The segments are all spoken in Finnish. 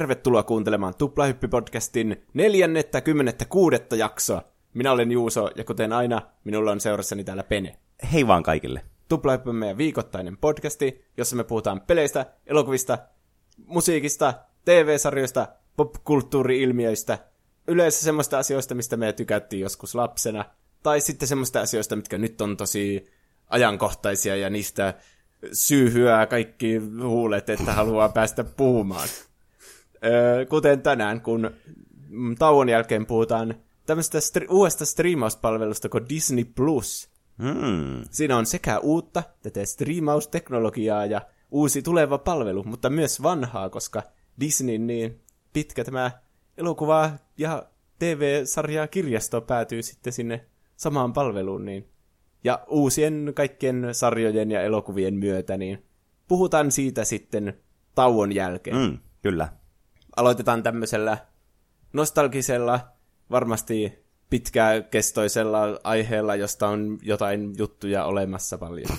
Tervetuloa kuuntelemaan Tuplahyppi-podcastin neljännettä kymmenettä kuudetta jaksoa. Minä olen Juuso, ja kuten aina, minulla on seurassani täällä Pene. Hei vaan kaikille. Tuplahyppi on meidän viikoittainen podcasti, jossa me puhutaan peleistä, elokuvista, musiikista, TV-sarjoista, popkulttuuri-ilmiöistä, yleensä semmoista asioista, mistä me tykättiin joskus lapsena, tai sitten semmoista asioista, mitkä nyt on tosi ajankohtaisia ja niistä syyhyää kaikki huulet, että haluaa päästä puhumaan. Öö, kuten tänään, kun tauon jälkeen puhutaan tämmöistä stri- uudesta striimauspalvelusta kuin Disney Plus. Hmm. Siinä on sekä uutta tätä striimausteknologiaa ja uusi tuleva palvelu, mutta myös vanhaa, koska Disney niin pitkä tämä elokuva ja TV-sarja kirjasto päätyy sitten sinne samaan palveluun, niin ja uusien kaikkien sarjojen ja elokuvien myötä, niin puhutaan siitä sitten tauon jälkeen. Mm, kyllä. Aloitetaan tämmöisellä nostalgisella, varmasti pitkäkestoisella aiheella, josta on jotain juttuja olemassa paljon.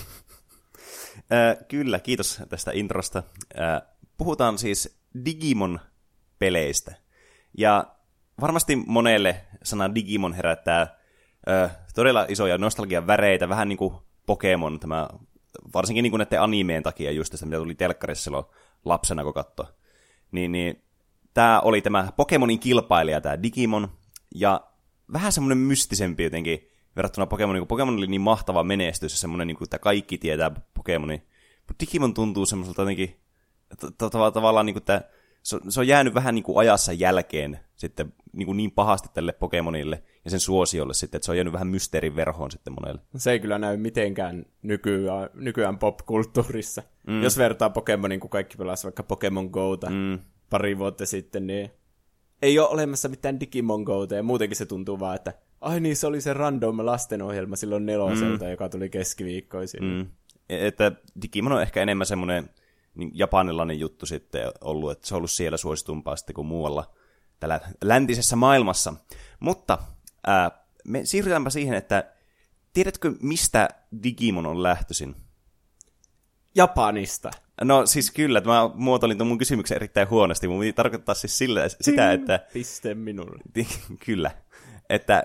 Äh, kyllä, kiitos tästä introsta. Äh, puhutaan siis Digimon-peleistä. Ja varmasti monelle sana Digimon herättää äh, todella isoja nostalgian väreitä, vähän niin kuin Pokemon, tämä, varsinkin niin kuin näiden animeen takia just sitä, mitä tuli telkkarissa silloin lapsena, kun katsoi. Niin, niin tämä oli tämä Pokemonin kilpailija, tämä Digimon, ja vähän semmoinen mystisempi jotenkin verrattuna Pokemonin, kun Pokemon oli niin mahtava menestys ja semmoinen, niin kuin, että kaikki tietää Pokemoni. Mutta Digimon tuntuu semmoiselta jotenkin, tavallaan niin kuin, että se on jäänyt vähän niin kuin ajassa jälkeen sitten niin, kuin niin pahasti tälle Pokemonille ja sen suosiolle sitten, että se on jäänyt vähän mysteerin verhoon sitten monelle. Se ei kyllä näy mitenkään nykyään, nykyään popkulttuurissa. Mm. Jos vertaa Pokemonin, kun kaikki pelasivat vaikka Pokemon Gota mm. Pari vuotta sitten, niin ei ole olemassa mitään Digimon Gota, ja muutenkin se tuntuu vaan, että ai niin, se oli se random lastenohjelma silloin neloselta, mm. joka tuli keskiviikkoisin. Mm. Että Digimon on ehkä enemmän semmoinen niin japanilainen juttu sitten ollut, että se on ollut siellä suositumpaa sitten kuin muualla tällä läntisessä maailmassa. Mutta ää, me siirrytäänpä siihen, että tiedätkö mistä Digimon on lähtöisin? Japanista. No siis kyllä, että mä muotoilin tuon mun kysymyksen erittäin huonosti. Mun tarkoittaa siis sillä, sitä, että... Piste minulle. kyllä. Että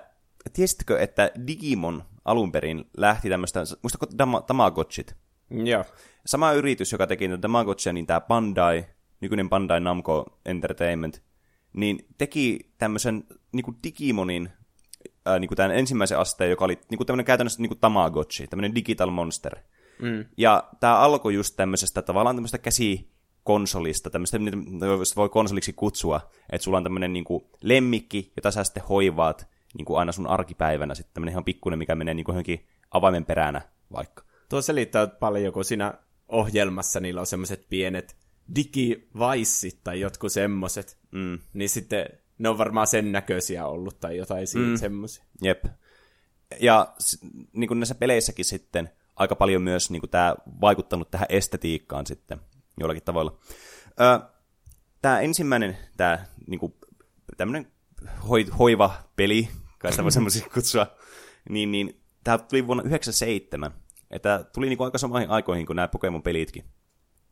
tiesitkö, että Digimon alun perin lähti tämmöistä, muistatko Tamagotchit? Joo. Sama yritys, joka teki tätä Tamagotchia, niin tämä Bandai, nykyinen Bandai Namco Entertainment, niin teki tämmöisen niin kuin Digimonin ää, niin kuin tämän ensimmäisen asteen, joka oli niin kuin tämmöinen käytännössä niin kuin Tamagotchi, tämmöinen digital monster. Mm. Ja tämä alkoi just tämmöisestä tavallaan tämmöistä käsikonsolista, tämmöistä, mitä voi konsoliksi kutsua, että sulla on tämmöinen niin kuin lemmikki, jota sä sitten hoivaat niin kuin aina sun arkipäivänä, sitten tämmöinen ihan pikkuinen, mikä menee niin kuin johonkin avaimen peränä vaikka. Tuo selittää paljon, kun siinä ohjelmassa niillä on semmoiset pienet digivaissit tai jotkut semmoset, mm. niin sitten ne on varmaan sen näköisiä ollut tai jotain mm. semmoisia. Jep. Ja niin kuin näissä peleissäkin sitten aika paljon myös niin kuin tämä vaikuttanut tähän estetiikkaan sitten jollakin tavalla. Ö, tämä ensimmäinen, tämä niin kuin, tämmöinen hoi, hoiva-peli, kai sitä voi semmoisia kutsua, niin, niin tämä tuli vuonna 1997. Että tuli niin kuin aika samoihin aikoihin kuin nämä Pokemon-pelitkin.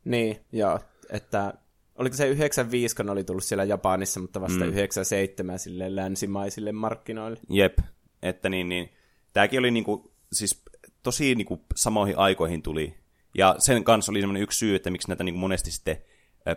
Niin, joo että oliko se 95, kun oli tullut siellä Japanissa, mutta vasta mm. 97 sille länsimaisille markkinoille. Jep, että niin, niin tämäkin oli niinku, siis tosi niinku samoihin aikoihin tuli. Ja sen kanssa oli semmoinen yksi syy, että miksi näitä niinku monesti sitten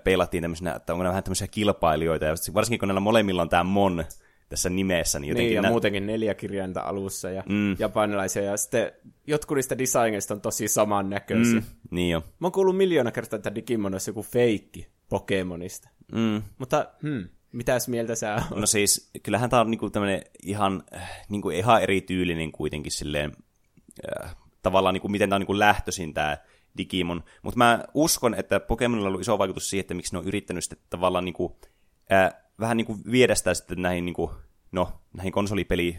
peilattiin tämmöisenä, että onko nämä vähän tämmöisiä kilpailijoita, ja varsinkin kun näillä molemmilla on tämä Mon, tässä nimessä. Niin, jotenkin niin ja nä- muutenkin neljä kirjainta alussa ja mm. japanilaisia. Ja sitten jotkut niistä designeista on tosi samannäköisiä. Mm. Niin jo. Mä oon kuullut miljoona kertaa, että Digimon olisi joku feikki Pokemonista. Mm. Mutta hmm, mitäs mieltä sä oot? No siis, kyllähän tää on niinku tämmönen ihan, niinku ihan erityylinen kuitenkin silleen, äh, tavallaan niinku, miten tää on niinku lähtöisin tää Digimon. Mutta mä uskon, että Pokemonilla on ollut iso vaikutus siihen, että miksi ne on yrittänyt sitten tavallaan niinku, äh, vähän niin kuin viedä sitä sitten näihin, niin kuin, no, näihin konsolipeli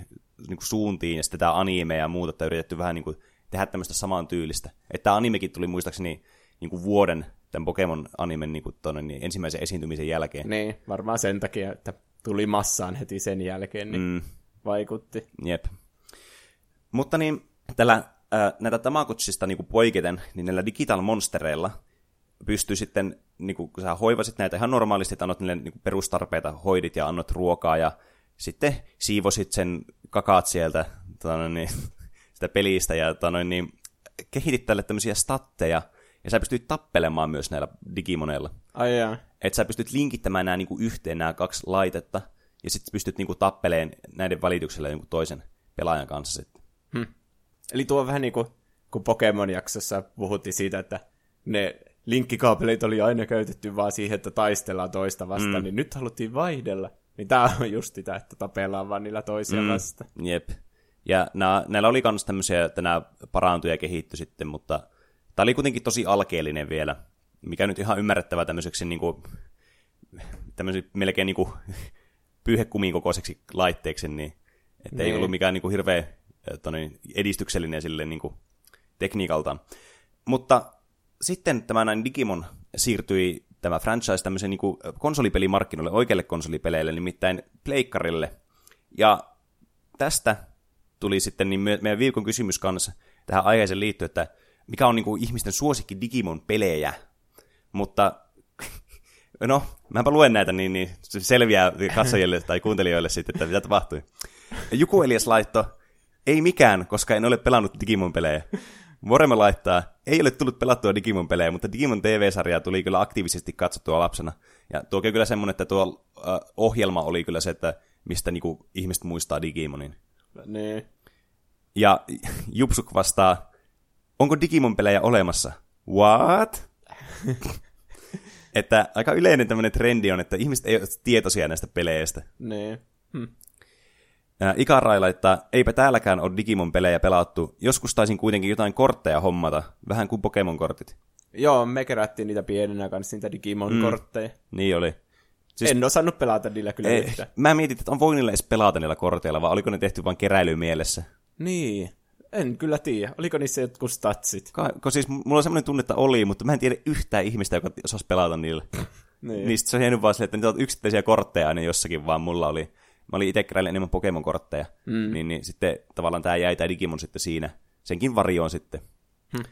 niin kuin suuntiin ja sitten tämä anime ja muuta, että yritetty vähän niin kuin tehdä tämmöistä saman tyylistä. Että tämä animekin tuli muistaakseni niin kuin vuoden tämän Pokemon animen niin kuin tonne, niin ensimmäisen esiintymisen jälkeen. Niin, varmaan sen takia, että tuli massaan heti sen jälkeen, niin mm. vaikutti. Jep. Mutta niin, tällä, näitä Tamagotsista niin poiketen, niin näillä Digital Monstereilla pystyy sitten niin kuin, kun sä hoivasit näitä ihan normaalisti, että annot niille niin perustarpeita, hoidit ja annot ruokaa ja sitten siivosit sen kakaat sieltä tota, niin, sitä pelistä ja tota, niin, kehitit tälle tämmöisiä statteja, ja sä pystyt tappelemaan myös näillä digimoneilla. Ai jaa. Että sä pystyt linkittämään nämä niinku yhteen nämä kaksi laitetta, ja sitten pystyt niinku tappeleen näiden valituksella jonkun toisen pelaajan kanssa sitten. Eli tuo on vähän niin kuin, kun Pokemon-jaksossa puhuttiin siitä, että ne linkkikaapelit oli aina käytetty vaan siihen, että taistellaan toista vastaan, mm. niin nyt haluttiin vaihdella. Niin tää on just sitä, että tapellaan vaan niillä toisia mm. vastaan. Jep. Ja nää, näillä oli myös tämmöisiä, että nämä parantui ja kehittyi sitten, mutta tämä oli kuitenkin tosi alkeellinen vielä, mikä nyt ihan ymmärrettävä tämmöiseksi niin kuin, tämmöiseksi melkein niin kuin, pyyhekumin kokoiseksi laitteeksi, niin että ei Niin. ollut mikään niin kuin, hirveä että niin, edistyksellinen sille niin kuin, tekniikaltaan. Mutta sitten tämä näin Digimon siirtyi tämä franchise tämmöisen niin konsolipelimarkkinoille, oikeille konsolipeleille, nimittäin pleikkarille. Ja tästä tuli sitten niin me- meidän viikon kysymys kanssa tähän aiheeseen liittyen, että mikä on niin kuin ihmisten suosikki Digimon-pelejä. Mutta no, mäpä luen näitä, niin, niin se selviää katsojille tai kuuntelijoille sitten, että mitä tapahtui. Juku Elias laitto, ei mikään, koska en ole pelannut Digimon-pelejä. Voremme laittaa, ei ole tullut pelattua Digimon-pelejä, mutta Digimon TV-sarjaa tuli kyllä aktiivisesti katsottua lapsena. Ja tuo on kyllä semmoinen, että tuo äh, ohjelma oli kyllä se, että mistä niinku, ihmiset muistaa Digimonin. Niin. Ja Jupsuk vastaa, onko Digimon-pelejä olemassa? What? että aika yleinen tämmöinen trendi on, että ihmiset ei ole tietoisia näistä peleistä. Niin. Hm. Ikarai laittaa, eipä täälläkään ole Digimon-pelejä pelattu. Joskus taisin kuitenkin jotain kortteja hommata, vähän kuin Pokemon-kortit. Joo, me kerättiin niitä pienenä kanssa, niitä Digimon-kortteja. Mm. Niin oli. Siis... En osannut pelata niillä kyllä Ei, mä mietin, että on voi niillä edes pelata niillä korteilla, vai oliko ne tehty vain keräilymielessä? Niin. En kyllä tiedä. Oliko niissä jotkut statsit? Ka- kun siis mulla on semmoinen tunne, että oli, mutta mä en tiedä yhtään ihmistä, joka osasi pelata niillä. Niin. Niistä se on jäänyt vaan silleen, että niitä on yksittäisiä kortteja aina jossakin, vaan mulla oli, mä olin itse keräillyt enemmän Pokemon-kortteja, mm. niin, niin sitten tavallaan tämä jäi tämä Digimon sitten siinä, senkin varjoon sitten. Hmm.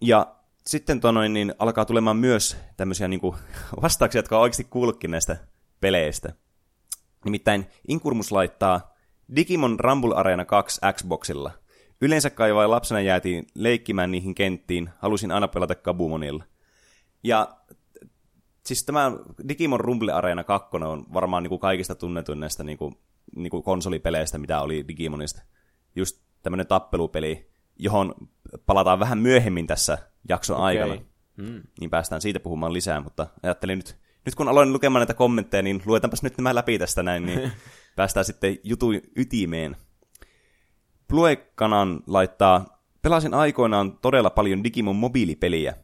Ja sitten tonoin, niin alkaa tulemaan myös tämmöisiä niin kuin, vastauksia, jotka on oikeasti kuullutkin näistä peleistä. Nimittäin Inkurmus laittaa Digimon Rumble Arena 2 Xboxilla. Yleensä kai vain lapsena jäätiin leikkimään niihin kenttiin, halusin aina pelata Kabumonilla. Ja siis tämä Digimon Rumble Arena 2 on varmaan niin kuin kaikista tunnetuin näistä niin kuin, niin kuin konsolipeleistä, mitä oli Digimonista. Just tämmöinen tappelupeli, johon palataan vähän myöhemmin tässä jakson Okei. aikana. Mm. Niin päästään siitä puhumaan lisää, mutta ajattelin nyt, nyt kun aloin lukemaan näitä kommentteja, niin luetaanpas nyt nämä läpi tästä näin, niin päästään sitten jutun ytimeen. Pluekanan laittaa, pelasin aikoinaan todella paljon Digimon mobiilipeliä.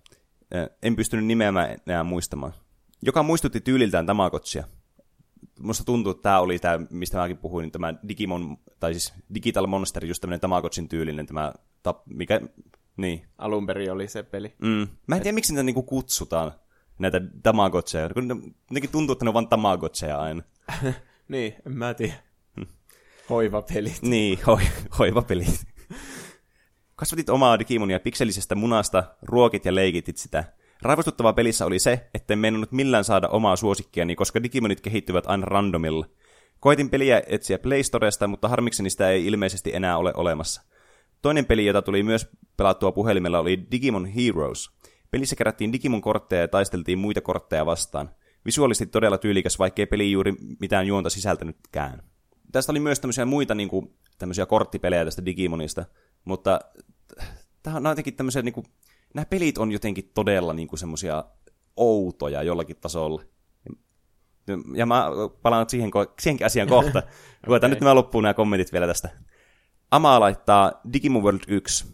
En pystynyt nimeämään enää muistamaan. Joka muistutti tyyliltään Tamagotchia. Musta tuntuu, että tämä oli tämä, mistä mäkin puhuin, niin tämä Digimon, tai siis Digital Monster, just tämmöinen Tamagotchin tyylinen, tämä, tap, mikä, niin. Alun perin oli se peli. Mm. Mä en tiedä, miksi niitä niinku kutsutaan, näitä Tamagotcheja, kun ne, jotenkin tuntuu, että ne on vaan Tamagotcheja aina. niin, en mä tiedä. Hoivapelit. Niin, hoi, hoivapelit. Kasvatit omaa Digimonia pikselisestä munasta, ruokit ja leikitit sitä. Raivostuttavaa pelissä oli se, etten mennnyt millään saada omaa suosikkiani, koska Digimonit kehittyvät aina randomilla. Koitin peliä etsiä Play Storesta, mutta harmikseni sitä ei ilmeisesti enää ole olemassa. Toinen peli, jota tuli myös pelattua puhelimella, oli Digimon Heroes. Pelissä kerättiin Digimon-kortteja ja taisteltiin muita kortteja vastaan. Visuaalisesti todella tyylikäs, vaikkei peli juuri mitään juonta sisältänytkään. Tästä oli myös tämmöisiä muita niin kuin, tämmöisiä korttipelejä tästä Digimonista, mutta tämä on jotenkin tämmöisiä, niin kuin, nämä pelit on jotenkin todella niin kuin semmoisia outoja jollakin tasolla. Ja mä palaan nyt siihen, siihenkin asiaan kohta. Luetaan Okei. nyt nämä loppuun nämä kommentit vielä tästä. Ama laittaa Digimon World 1.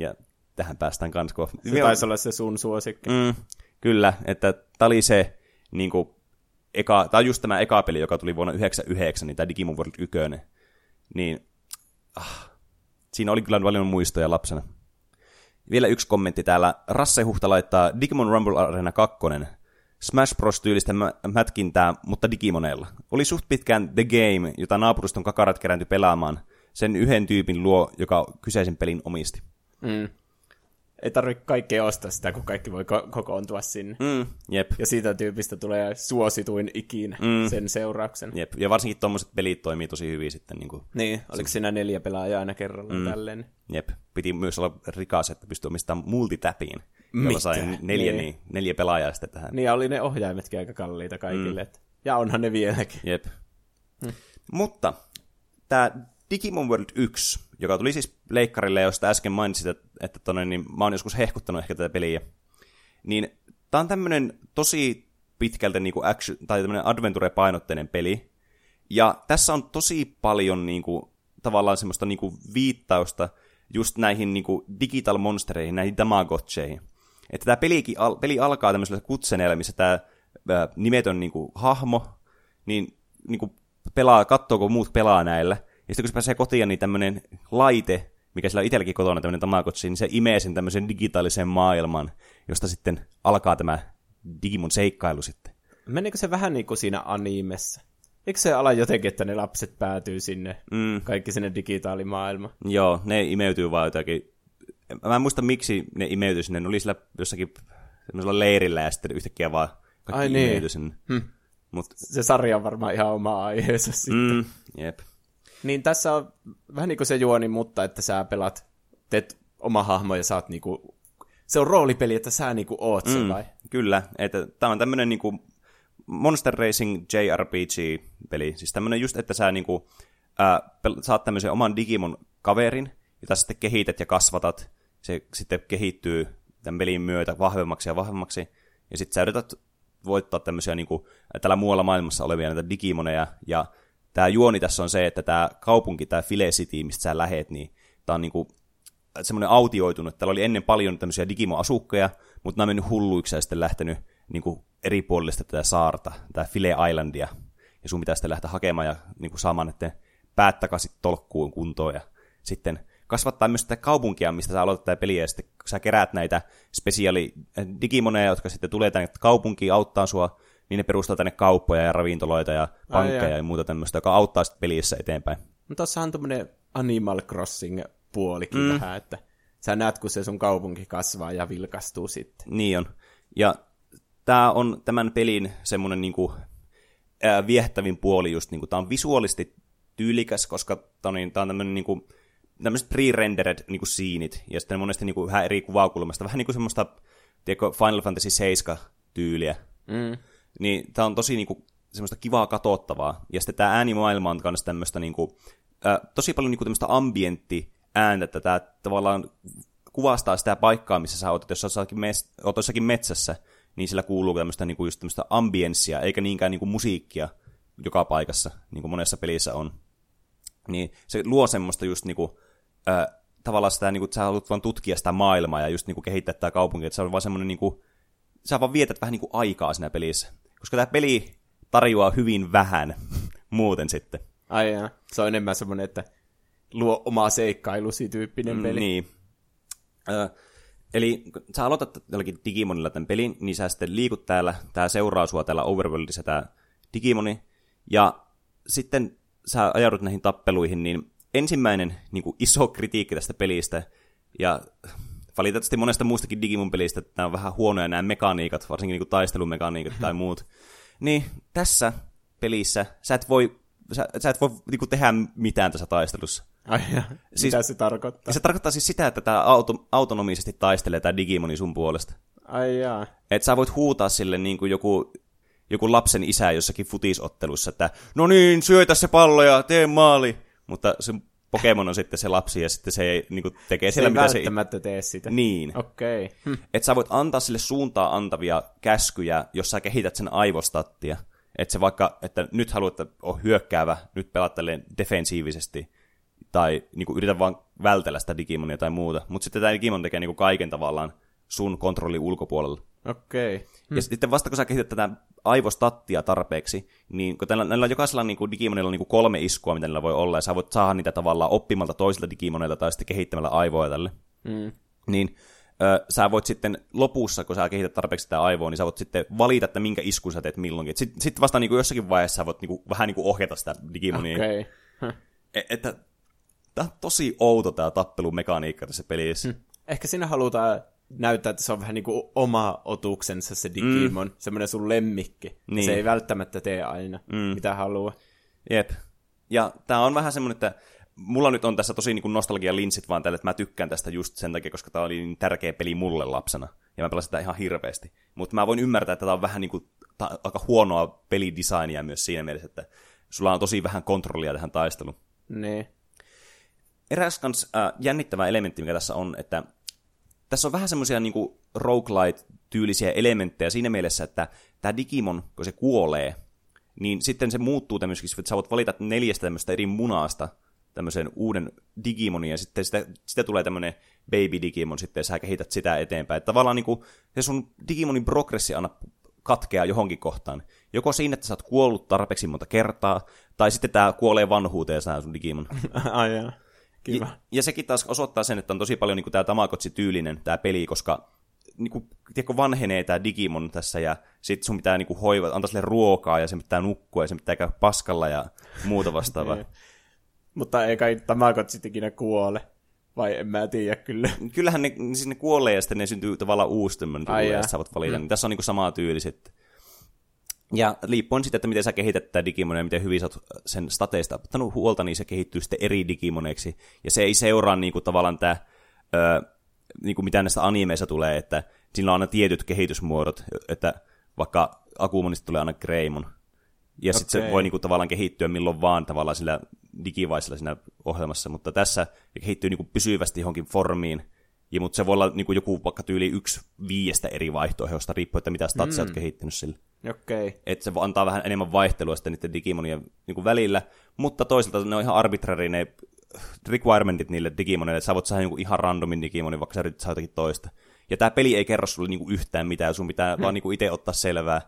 Ja tähän päästään kans kohta. Se taisi olla se sun suosikki. Mm, kyllä, että tämä oli se, niin kuin, eka, tai just tämä eka peli, joka tuli vuonna 1999, niin tämä Digimon World 1. Niin, ah, siinä oli kyllä paljon muistoja lapsena. Vielä yksi kommentti täällä. Rasse Huhta laittaa Digimon Rumble Arena 2. Smash Bros. tyylistä mä- mätkintää, mutta Digimoneilla. Oli suht pitkään The Game, jota naapuruston kakarat kerääntyi pelaamaan. Sen yhden tyypin luo, joka kyseisen pelin omisti. Mm. Ei tarvitse kaikkea ostaa sitä, kun kaikki voi ko- kokoontua sinne. Mm, jep. Ja siitä tyypistä tulee suosituin ikinä mm. sen seurauksen. Jep. Ja varsinkin tuommoiset pelit toimii tosi hyvin sitten. Niin, kuin, niin oliko siinä neljä pelaajaa aina kerralla mm. tälleen? Jep. Piti myös olla rikas, että pystyy omistamaan multitapiin. Jolla sai neljä, niin. Niin, neljä pelaajaa sitten tähän. Niin, ja oli ne ohjaimetkin aika kalliita kaikille. Mm. Ja onhan ne vieläkin. Jep. Hmm. Mutta tämä Digimon World 1, joka tuli siis leikkarille, josta äsken mainitsit, että, että tonne, niin mä oon joskus hehkuttanut ehkä tätä peliä, niin tää on tämmönen tosi pitkältä niinku action, tai tämmönen adventure-painotteinen peli, ja tässä on tosi paljon niinku, tavallaan semmoista niinku viittausta just näihin niinku digital monstereihin, näihin tamagotcheihin. Että tämä al, peli alkaa tämmöisellä kutseneella, missä tämä nimetön niinku, hahmo, niin niinku, pelaa, katsoako muut pelaa näillä, ja sitten kun se pääsee kotiin, niin tämmöinen laite, mikä sillä on itselläkin kotona, tämmöinen Tamagotchi, niin se imee sen tämmöisen digitaalisen maailman, josta sitten alkaa tämä Digimon seikkailu sitten. Menikö se vähän niin kuin siinä animessa? Eikö se ala jotenkin, että ne lapset päätyy sinne, mm. kaikki sinne digitaalimaailmaan? Joo, ne imeytyy vaan jotakin. Mä en muista, miksi ne imeytyy sinne. Ne oli sillä jossakin semmoisella leirillä ja sitten yhtäkkiä vaan kaikki Ai niin. imeytyi sinne. Hm. Mut... Se sarja on varmaan ihan oma aiheensa sitten. Mm, jep. Niin tässä on vähän niin kuin se juoni, mutta että sä pelat, teet oma hahmo ja saat niinku, se on roolipeli, että sä niinku oot se mm, vai? Kyllä, että tämä on tämmöinen niinku Monster Racing JRPG-peli, siis tämmöinen just, että sä niinku, ää, saat tämmöisen oman Digimon kaverin, jota sitten kehität ja kasvatat, se sitten kehittyy tämän pelin myötä vahvemmaksi ja vahvemmaksi, ja sitten sä yrität voittaa tämmöisiä niinku, tällä muualla maailmassa olevia näitä Digimoneja, ja tämä juoni tässä on se, että tämä kaupunki, tämä File City, mistä sä lähet, niin tämä on niinku semmoinen autioitunut. Täällä oli ennen paljon tämmöisiä Digimo-asukkeja, mutta nämä on mennyt hulluiksi ja sitten lähtenyt niinku eri puolista tätä saarta, tämä File Islandia. Ja sun pitää sitten lähteä hakemaan ja niinku saamaan näiden päät takaisin tolkkuun kuntoon ja sitten kasvattaa myös sitä kaupunkia, mistä sä aloitat tätä peliä, ja sitten sä keräät näitä spesiaali digimoneja, jotka sitten tulee tänne kaupunkiin auttaa sua niin ne perustaa tänne kauppoja ja ravintoloita ja pankkeja Ai, ja muuta tämmöistä, joka auttaa sitten pelissä eteenpäin. No tossa on tämmöinen Animal Crossing puolikin mm. vähän, että sä näet, kun se sun kaupunki kasvaa ja vilkastuu sitten. Niin on. Ja tämä on tämän pelin semmoinen niinku, ää, viehtävin puoli just, niinku, tämä on visuaalisesti tyylikäs, koska tämä on, niin, tää on tämmöinen niinku, tämmöiset pre-rendered niinku siinit, ja sitten monesti niinku vähän eri kuvakulmasta, vähän niinku semmoista, tiedätkö, Final Fantasy 7 tyyliä. Mm niin tämä on tosi niinku, semmoista kivaa katsottavaa. Ja sitten tämä äänimaailma on myös tämmöistä niinku, tosi paljon niinku tämmöistä ambientti ääntä, että tämä tavallaan kuvastaa sitä paikkaa, missä sä oot, jos sä oot jossakin metsässä, niin sillä kuuluu tämmöistä, niinku, just tämmöistä ambienssia, eikä niinkään niinku, musiikkia joka paikassa, niin kuin monessa pelissä on. Niin se luo semmoista just niinku, ä, tavallaan sitä, niinku, että sä haluat vaan tutkia sitä maailmaa ja just niinku, kehittää tätä kaupunkia, että se on vaan semmoinen, niinku, sä vaan vietät vähän niinku, aikaa siinä pelissä koska tämä peli tarjoaa hyvin vähän muuten sitten. Ai jaa. Se on enemmän semmoinen, että luo omaa seikkailusi tyyppinen mm, peli. Niin. Ö, eli kun sä aloitat jollakin Digimonilla tämän pelin, niin sä sitten liikut täällä, tää seuraa sua täällä Overworldissa tää Digimoni, ja sitten sä ajaudut näihin tappeluihin, niin ensimmäinen niin kuin iso kritiikki tästä pelistä, ja valitettavasti monesta muustakin Digimon-pelistä, että nämä on vähän huonoja nämä mekaniikat, varsinkin niin kuin taistelumekaniikat tai muut. Niin tässä pelissä sä et voi, sä, sä et voi niin kuin tehdä mitään tässä taistelussa. Ai ja, siis, mitä se tarkoittaa? Se tarkoittaa siis sitä, että tämä auto, autonomisesti taistelee tämä Digimoni sun puolesta. Ai jaa. Että sä voit huutaa sille niin kuin joku, joku lapsen isä jossakin futisottelussa, että no niin, syötä se pallo ja tee maali. Mutta se Pokemon on sitten se lapsi ja sitten se ei, niin kuin, tekee se siellä, mitä se... välttämättä tee sitä. Niin. Okei. Okay. Hm. Että sä voit antaa sille suuntaa antavia käskyjä, jos sä kehität sen aivostattia. Että se vaikka, että nyt haluat, että on hyökkäävä, nyt pelaat defensiivisesti, tai niin kuin, yritä vaan vältellä sitä Digimonia tai muuta. Mutta sitten tämä Digimon tekee niin kuin kaiken tavallaan sun kontrolli ulkopuolella. Okei. Okay. Hm. Ja sitten vasta kun sä kehität tätä aivostattia tarpeeksi, niin kun tällä, näillä on jokaisella niin kuin Digimonilla on niin kuin kolme iskua, mitä niillä voi olla, ja sä voit saada niitä tavallaan oppimalta toisilta Digimonilta tai sitten kehittämällä aivoja tälle. Mm. Niin ö, sä voit sitten lopussa, kun sä kehität tarpeeksi sitä aivoa, niin sä voit sitten valita, että minkä iskun sä teet milloinkin. Sitten sit vasta niin kuin jossakin vaiheessa sä voit niin kuin, vähän niin kuin ohjata sitä Digimonia. Okay. Huh. E- että Tämä on tosi outo tämä tappelumekaniikka tässä pelissä. Hmm. Ehkä siinä halutaan näyttää, että se on vähän niin kuin oma otuksensa se Digimon, mm. semmoinen sun lemmikki. Niin. Se ei välttämättä tee aina, mm. mitä haluaa. Jep. Ja tää on vähän semmoinen, että mulla nyt on tässä tosi niin nostalgia linsit vaan tälle, että mä tykkään tästä just sen takia, koska tää oli niin tärkeä peli mulle lapsena. Ja mä pelasin sitä ihan hirveästi. Mutta mä voin ymmärtää, että tää on vähän niin kuin, aika huonoa pelidesignia myös siinä mielessä, että sulla on tosi vähän kontrollia tähän taisteluun. Niin. Eräs kans äh, jännittävä elementti, mikä tässä on, että tässä on vähän semmoisia niin roguelite-tyylisiä elementtejä siinä mielessä, että tämä Digimon, kun se kuolee, niin sitten se muuttuu tämmöiseksi, että sä voit valita neljästä tämmöistä eri munasta tämmöisen uuden Digimonin, ja sitten sitä, sitä tulee tämmöinen Baby Digimon, sitten ja sä kehität sitä eteenpäin. Että tavallaan niin se sun Digimonin progressi aina katkeaa johonkin kohtaan. Joko siinä, että sä oot kuollut tarpeeksi monta kertaa, tai sitten tämä kuolee vanhuuteen sä sun Digimon. Ai jaa. Kiva. Ja, ja sekin taas osoittaa sen, että on tosi paljon niin tämä Tamagotchi-tyylinen tämä peli, koska niin kuin, tiedätkö, vanhenee tämä Digimon tässä ja sitten sun pitää niin kuin, hoiva, antaa sille ruokaa ja se pitää nukkua ja se pitää käydä paskalla ja muuta vastaavaa. Niin. Mutta ei kai Tamagotchit ikinä kuole. Vai en mä tiedä kyllä. Kyllähän ne, siis ne kuolee ja sitten ne syntyy tavallaan uusi tämmöinen, ja sä voit valita. Mm. Niin tässä on niin kuin samaa tyyli sitten. Ja liippuen sitten, että miten sä kehität tätä Digimonia ja miten hyvin sä oot sen stateista ottanut huolta, niin se kehittyy sitten eri Digimoneiksi. Ja se ei seuraa niin kuin tavallaan tämä, ö, niin kuin mitä näistä animeissa tulee, että sillä on aina tietyt kehitysmuodot, että vaikka Akumonista tulee aina Greymon. Ja okay. sitten se voi niin kuin, tavallaan kehittyä milloin vaan tavallaan sillä digivaisella siinä ohjelmassa, mutta tässä se kehittyy niin kuin, pysyvästi johonkin formiin, ja, mutta se voi olla niin kuin joku vaikka tyyli yksi viiestä eri vaihtoehdosta, riippuen, että mitä statsia mm. olet kehittänyt sille. Okay. Että se antaa vähän enemmän vaihtelua sitten niiden Digimonien niin kuin välillä, mutta toisaalta ne on ihan arbitrary ne requirementit niille Digimoneille, että sä voit saada niin ihan randomin Digimonin, vaikka sä yrität saada jotakin toista. Ja tämä peli ei kerro sulle niin kuin yhtään mitään, sun pitää hmm. vaan niin kuin itse ottaa selvää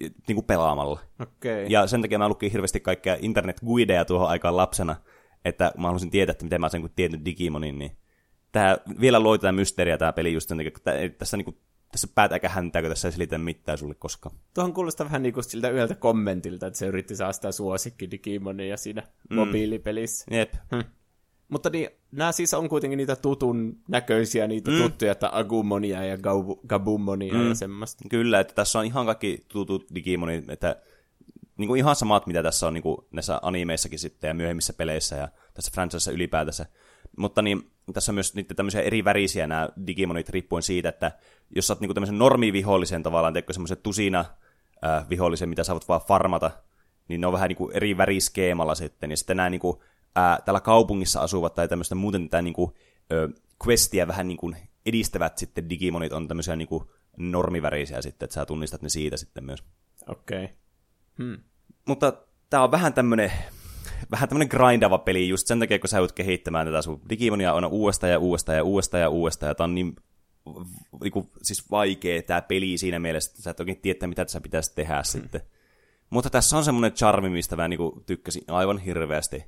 niin kuin pelaamalla. Okay. Ja sen takia mä lukin hirveästi kaikkea internet-guideja tuohon aikaan lapsena, että mä haluaisin tietää, että miten mä sen kuin tietyn Digimonin, niin tämä vielä loi tätä mysteeriä tämä peli just sen takia, että tässä niinku tässä päät eikä häntää, kun tässä ei selitä mitään sulle koskaan. Tuohon kuulostaa vähän niin kuin siltä yhdeltä kommentilta, että se yritti saada sitä suosikki Digimonia siinä mm. mobiilipelissä. Jep. Hm. Mutta niin, nämä siis on kuitenkin niitä tutun näköisiä, niitä mm. tuttuja, että Agumonia ja Gabumonia mm. ja semmoista. Kyllä, että tässä on ihan kaikki tutut Digimonit, että niin kuin ihan samat, mitä tässä on niin kuin näissä animeissakin sitten ja myöhemmissä peleissä ja tässä franchisessa ylipäätänsä. Mutta niin, tässä on myös niitä tämmöisiä eri värisiä nämä Digimonit riippuen siitä, että jos sä oot niinku tämmöisen normivihollisen tavallaan, teekö semmoisen tusina äh, vihollisen, mitä sä voit vaan farmata, niin ne on vähän niinku eri väriskeemalla sitten. Ja sitten nämä niinku, äh, täällä kaupungissa asuvat tai tämmöistä muuten tätä niinku, äh, questia vähän niinku edistävät sitten Digimonit on tämmöisiä niinku normivärisiä sitten, että sä tunnistat ne siitä sitten myös. Okei. Okay. Hmm. Mutta tämä on vähän tämmöinen vähän tämmöinen grindava peli just sen takia, kun sä joudut kehittämään tätä sun Digimonia aina uudestaan ja uudestaan ja uudestaan ja uudestaan, ja tää on niin niinku, siis vaikea tämä peli siinä mielessä, että sä et oikein tiedä, mitä tässä pitäisi tehdä hmm. sitten. Mutta tässä on semmoinen charmi, mistä mä niinku tykkäsin aivan hirveästi.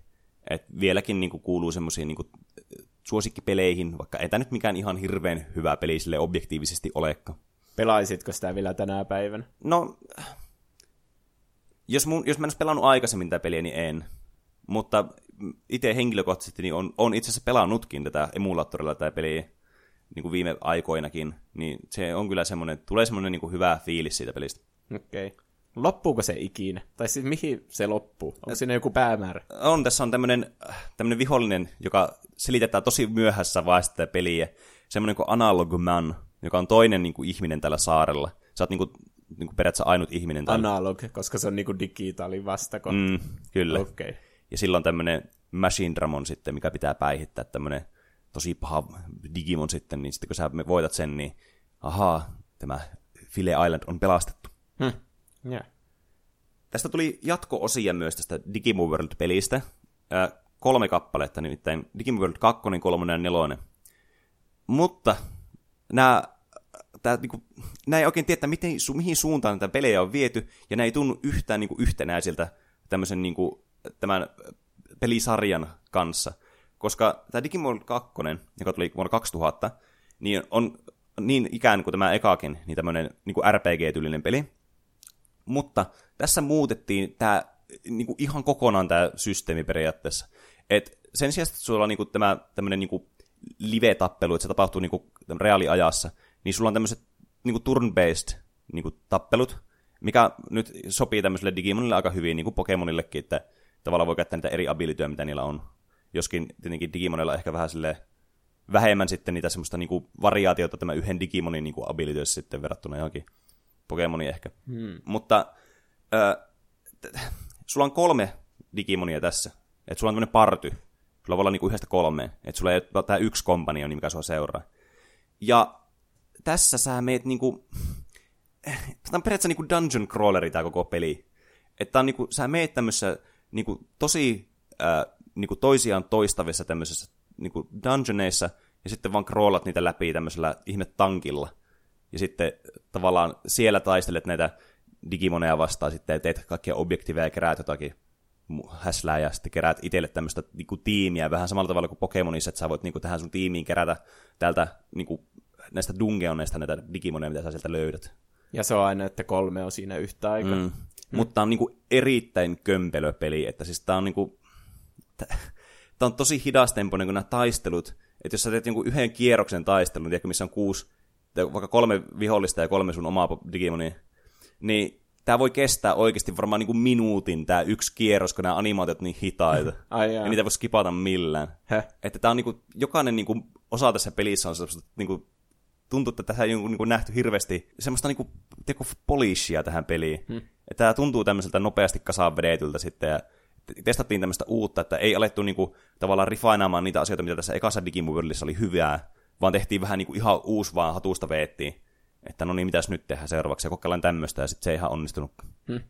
Et vieläkin niinku kuuluu semmoisiin niinku suosikkipeleihin, vaikka ei tämä nyt mikään ihan hirveän hyvä peli sille objektiivisesti olekaan. Pelaisitko sitä vielä tänä päivänä? No, jos, mun, jos mä en olisi pelannut aikaisemmin tätä peliä, niin en. Mutta itse henkilökohtaisesti niin on, on itse asiassa pelannutkin tätä emulaattorilla tätä peliä niin kuin viime aikoinakin, niin se on kyllä semmoinen, tulee semmoinen niin kuin hyvä fiilis siitä pelistä. Okei. Okay. Loppuuko se ikinä? Tai siis mihin se loppuu? Onko siinä joku päämäärä? On, tässä on tämmöinen, tämmöinen vihollinen, joka selitetään tosi myöhässä vaiheessa tätä peliä. Semmoinen kuin Analog Man, joka on toinen niin kuin ihminen tällä saarella. Sä oot niin kuin, niin kuin periaatteessa ainut ihminen täällä. Analog, koska se on niin kuin digitaali vastako. Mm, kyllä. Okei. Okay. Ja silloin tämmöinen Machine Dramon sitten, mikä pitää päihittää, tämmöinen tosi paha Digimon sitten, niin sitten kun sä voitat sen, niin ahaa, tämä File Island on pelastettu. Hmm. Yeah. Tästä tuli jatko-osia myös tästä Digimon World-pelistä. Äh, kolme kappaletta, nimittäin Digimon World 2, 3 ja 4. Mutta nämä tää, niinku, nää ei oikein tiedä, miten, su, mihin suuntaan tätä pelejä on viety, ja nämä ei tunnu yhtään niinku, yhtenäisiltä tämmöisen niinku, tämän pelisarjan kanssa. Koska tämä Digimon 2, joka tuli vuonna 2000, niin on niin ikään kuin tämä ekakin, niin tämmöinen niin kuin RPG-tyylinen peli. Mutta tässä muutettiin tämä niin kuin ihan kokonaan tämä systeemi periaatteessa. Et sen sijaan, että sulla on niin kuin tämä tämmöinen niin kuin live-tappelu, että se tapahtuu niinku reaaliajassa, niin sulla on tämmöiset niinku turn-based niinku tappelut, mikä nyt sopii tämmöiselle Digimonille aika hyvin, niin kuin Pokemonillekin, että tavallaan voi käyttää niitä eri abilityjä, mitä niillä on. Joskin tietenkin Digimonilla ehkä vähän sille vähemmän sitten niitä semmoista niinku variaatiota tämän yhden Digimonin niinku abilityössä sitten verrattuna johonkin Pokemoniin ehkä. Hmm. Mutta äh, t- sulla on kolme Digimonia tässä. Että sulla on tämmöinen party. Sulla voi olla niinku yhdestä kolmeen. Että sulla ei ole tämä yksi kompanioni, mikä sua seuraa. Ja tässä sä meet niinku... Tämä on periaatteessa niinku dungeon crawleri tämä koko peli. Että on niinku, sä meet tämmöisessä niinku, tosi äh, niinku toisiaan toistavissa tämmöisessä niinku dungeoneissa, ja sitten vaan crawlat niitä läpi tämmöisellä ihme tankilla. Ja sitten tavallaan siellä taistelet näitä digimoneja vastaan sitten ja teet kaikkia objektiiveja ja keräät jotakin häslää ja sitten keräät itselle tämmöistä niinku, tiimiä, vähän samalla tavalla kuin Pokemonissa, että sä voit niinku, tähän sun tiimiin kerätä täältä niinku, näistä dungeoneista näitä digimoneja, mitä sä sieltä löydät. Ja se on aina, että kolme on siinä yhtä aikaa. Mm. Mm. Mutta on niinku erittäin kömpelö peli, että siis tää on niinku, tää on tosi hidastempoinen kuin nämä taistelut, että jos sä teet jonkun yhden kierroksen taistelun, tiedätkö, missä on kuusi, vaikka kolme vihollista ja kolme sun omaa Digimonia, niin tämä voi kestää oikeasti varmaan niinku minuutin tämä yksi kierros, kun nämä animaatiot niin hitaita. Ai ja niitä voi skipata millään. Heh. Että tää on niinku, jokainen niinku osa tässä pelissä on sellaista niinku, tuntuu, että tässä ei niinku nähty hirveästi semmoista niinku, teko polishia tähän peliin. Hmm. Että tämä tuntuu tämmöiseltä nopeasti kasaan vedetyltä sitten ja testattiin tämmöistä uutta, että ei alettu niinku, tavallaan rifainaamaan niitä asioita, mitä tässä ekassa Digimovellissa oli hyvää, vaan tehtiin vähän niinku ihan uusi vaan hatusta veettiin. Että no niin, mitäs nyt tehdään seuraavaksi, ja kokeillaan tämmöistä, ja sitten se ei ihan onnistunut. Hmm.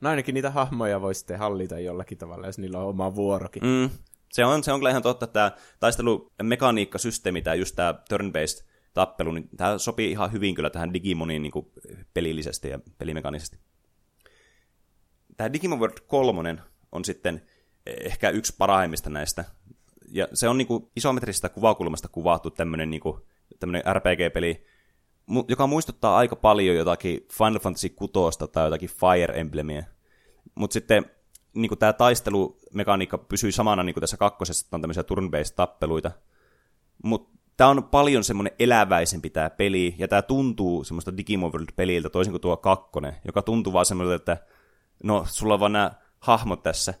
No ainakin niitä hahmoja voi sitten hallita jollakin tavalla, jos niillä on oma vuorokin. Mm. Se, on, se on kyllä ihan totta, että tämä taistelumekaniikkasysteemi, tämä just tämä turn-based tappelu, niin tämä sopii ihan hyvin kyllä tähän Digimoniin niin kuin pelillisesti ja pelimekanisesti. Tämä Digimon World 3 on sitten ehkä yksi parhaimmista näistä. Ja se on niin kuin isometristä kuvakulmasta kuvattu tämmöinen, niin kuin, tämmöinen RPG-peli, joka muistuttaa aika paljon jotakin Final Fantasy 6 tai jotakin Fire Emblemia. Mutta sitten niin tämä taistelumekaniikka pysyy samana niin kuin tässä kakkosessa, että on tämmöisiä turn-based tappeluita. Mutta tämä on paljon semmoinen eläväisempi tämä peli, ja tämä tuntuu semmoista Digimon World-peliltä, toisin kuin tuo kakkonen, joka tuntuu vaan semmoiselta, että no, sulla on vaan nämä hahmot tässä,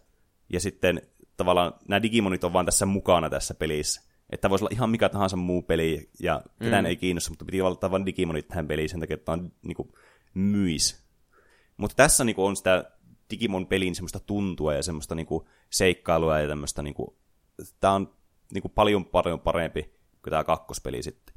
ja sitten tavallaan nämä Digimonit on vaan tässä mukana tässä pelissä. Että voisi olla ihan mikä tahansa muu peli, ja ketään mm. ei kiinnosta, mutta piti olla vain Digimonit tähän peliin sen takia, että on niin kuin, myis. Mutta tässä niin kuin, on sitä Digimon-pelin semmoista tuntua ja semmoista niin kuin, seikkailua ja tämmöistä, niin kuin, tämä on niin kuin, paljon paljon parempi kuin tämä kakkospeli sitten.